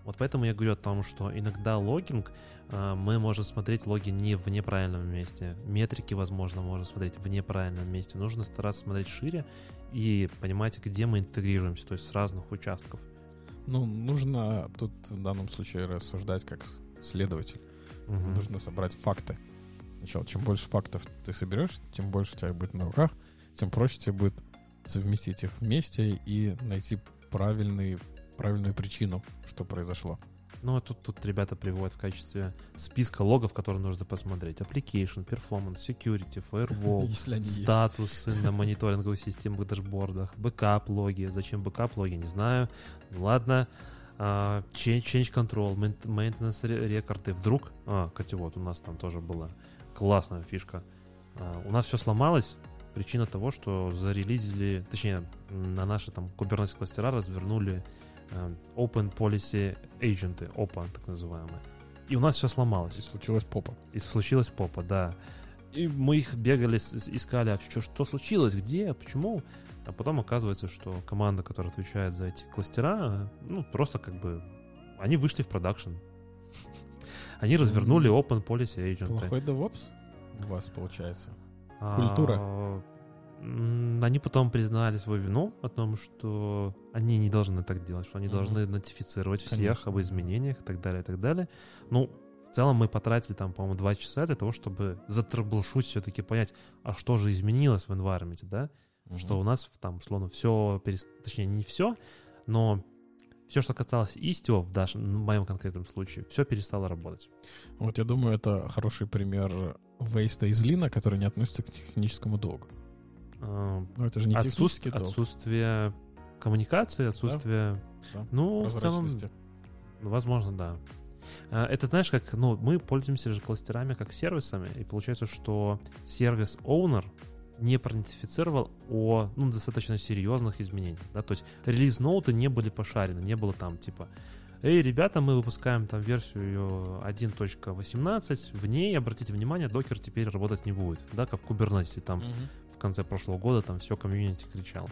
Speaker 1: Вот поэтому я говорю о том, что иногда логинг, а, мы можем смотреть логи не в неправильном месте. Метрики, возможно, можно смотреть в неправильном месте. Нужно стараться смотреть шире и понимать, где мы интегрируемся, то есть с разных участков.
Speaker 2: Ну, нужно тут в данном случае рассуждать как следователь.
Speaker 1: Мгм.
Speaker 2: Нужно собрать факты. Сначала, чем больше фактов ты соберешь, тем больше у тебя будет на руках, тем проще тебе будет совместить их вместе и найти правильный, правильную причину, что произошло.
Speaker 1: Ну, а тут, тут ребята приводят в качестве списка логов, которые нужно посмотреть. Application, performance, security, firewall,
Speaker 2: они есть.
Speaker 1: статусы на мониторинговых системах, dashboard ах, backup логи. Зачем backup логи, не знаю. Ну, ладно. А, change, change control, main- maintenance ре- рекорды. Вдруг, а, кстати, вот у нас там тоже была классная фишка. А, у нас все сломалось. Причина того, что зарелизили, точнее, на наши там Kubernetes кластера развернули э, Open Policy Agent, OPA, так называемые. И у нас все сломалось.
Speaker 2: И случилась попа.
Speaker 1: И случилась попа, да. И мы их бегали, искали, а что, что случилось, где, почему. А потом оказывается, что команда, которая отвечает за эти кластера, ну, просто как бы... Они вышли в продакшн. Они развернули Open Policy Agent.
Speaker 2: Плохой DevOps у вас получается.
Speaker 1: А,
Speaker 2: культура.
Speaker 1: Они потом признали свою вину о том, что они не должны так делать, что они
Speaker 2: Мгм.
Speaker 1: должны нотифицировать всех
Speaker 2: Конечно.
Speaker 1: об изменениях и так далее, и так далее. Ну, в целом мы потратили там, по-моему, два часа для того, чтобы затраблшуть все-таки понять, а что же изменилось в environment, да? Что у нас там, словно все, точнее, не все, но все, что касалось Istio в, даш- в моем конкретном случае, все перестало работать.
Speaker 2: Вот я думаю, это хороший пример вейста из лина, который не относится к техническому долгу.
Speaker 1: А,
Speaker 2: Ну, это же не
Speaker 1: отсутств-
Speaker 2: технический долг.
Speaker 1: отсутствие коммуникации, отсутствие...
Speaker 2: да,
Speaker 1: ну, в целом. Ну, Возможно, да. А, Это знаешь, как, ну, мы пользуемся же кластерами как сервисами, и получается, что сервис owner не проидентифицировал о ну, достаточно серьезных изменениях. Да? То есть релиз-ноуты не были пошарены, не было там типа Эй, ребята, мы выпускаем там версию ее 1.18, в ней, обратите внимание, докер теперь работать не будет, да, как в Kubernetes, там
Speaker 2: Мгм.
Speaker 1: в конце прошлого года там все комьюнити кричал.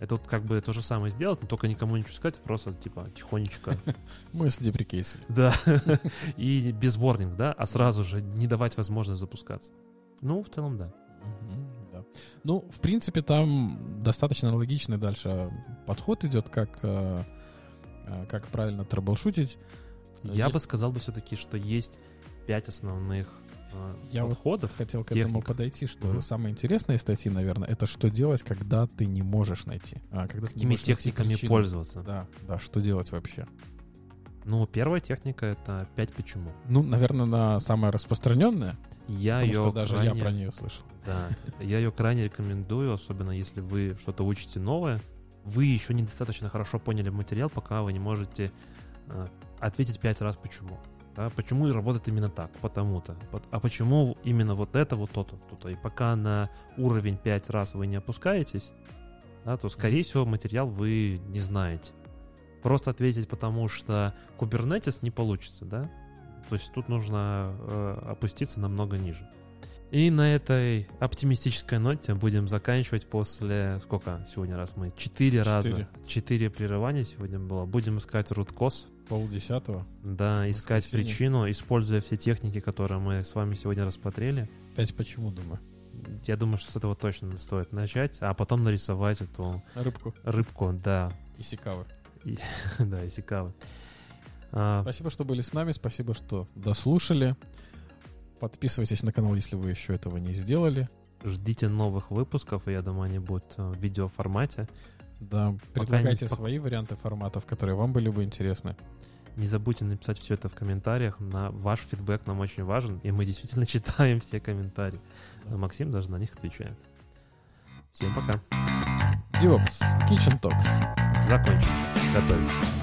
Speaker 1: Это вот как бы то же самое сделать, но только никому ничего сказать, просто типа тихонечко
Speaker 2: Мы с деприкейсом.
Speaker 1: да. И без ворнинг, да, а сразу же не давать возможность запускаться. Ну, в целом, да.
Speaker 2: Да. Ну, в принципе, там достаточно логичный дальше подход идет, как, э, э, как правильно трэблшутить.
Speaker 1: Я
Speaker 2: Есть-
Speaker 1: бы сказал бы все-таки, что есть пять основных э,
Speaker 2: Я вот
Speaker 1: подходов.
Speaker 2: хотел к этому
Speaker 1: техник.
Speaker 2: подойти, что
Speaker 1: Мгм.
Speaker 2: самые интересные статьи, наверное, это что делать, когда ты не можешь найти. А, когда ты не
Speaker 1: Какими
Speaker 2: можешь найти
Speaker 1: техниками
Speaker 2: причину.
Speaker 1: пользоваться?
Speaker 2: Да, да, что делать вообще?
Speaker 1: Ну, первая техника — это пять почему.
Speaker 2: Ну, наверное, на самое распространенное.
Speaker 1: Я
Speaker 2: Потому
Speaker 1: ее
Speaker 2: что даже
Speaker 1: крайне,
Speaker 2: я про нее слышал.
Speaker 1: Да, я ее крайне рекомендую, особенно если вы что-то учите новое. Вы еще недостаточно хорошо поняли материал, пока вы не можете э, ответить пять раз почему. Да, почему и работает именно так, потому-то. А почему именно вот это, вот то-то, то-то. И пока на уровень 5 раз вы не опускаетесь, да, то, скорее всего, материал вы не знаете. Просто ответить, потому что Kubernetes не получится, да? То есть тут нужно э, опуститься намного ниже. И на этой оптимистической ноте будем заканчивать после... Сколько сегодня раз мы? Четыре раза.
Speaker 2: Четыре.
Speaker 1: Прерывания сегодня было. Будем искать руткос.
Speaker 2: Полдесятого.
Speaker 1: Да, искать
Speaker 2: Воскресенье.
Speaker 1: причину, используя все техники, которые мы с вами сегодня рассмотрели.
Speaker 2: Пять почему, думаю.
Speaker 1: Я думаю, что с этого точно стоит начать, а потом нарисовать эту
Speaker 2: Рыбку
Speaker 1: рыбку, да,
Speaker 2: и сикавы.
Speaker 1: да, исикавы. А,
Speaker 2: Спасибо, что были с нами. Спасибо, что дослушали. Подписывайтесь на канал, если вы еще этого не сделали.
Speaker 1: ждите новых выпусков, я думаю, они будут э, в видеоформате.
Speaker 2: Да,
Speaker 1: Пока
Speaker 2: предлагайте
Speaker 1: не- пок-
Speaker 2: свои варианты форматов, которые вам были бы интересны.
Speaker 1: Не забудьте написать все это в комментариях. На ваш фидбэк нам очень важен, и мы действительно читаем все комментарии. А Максим даже на них отвечает. Всем пока.
Speaker 2: DevOps, Kitchen Talks.
Speaker 1: Закончим. Готовим.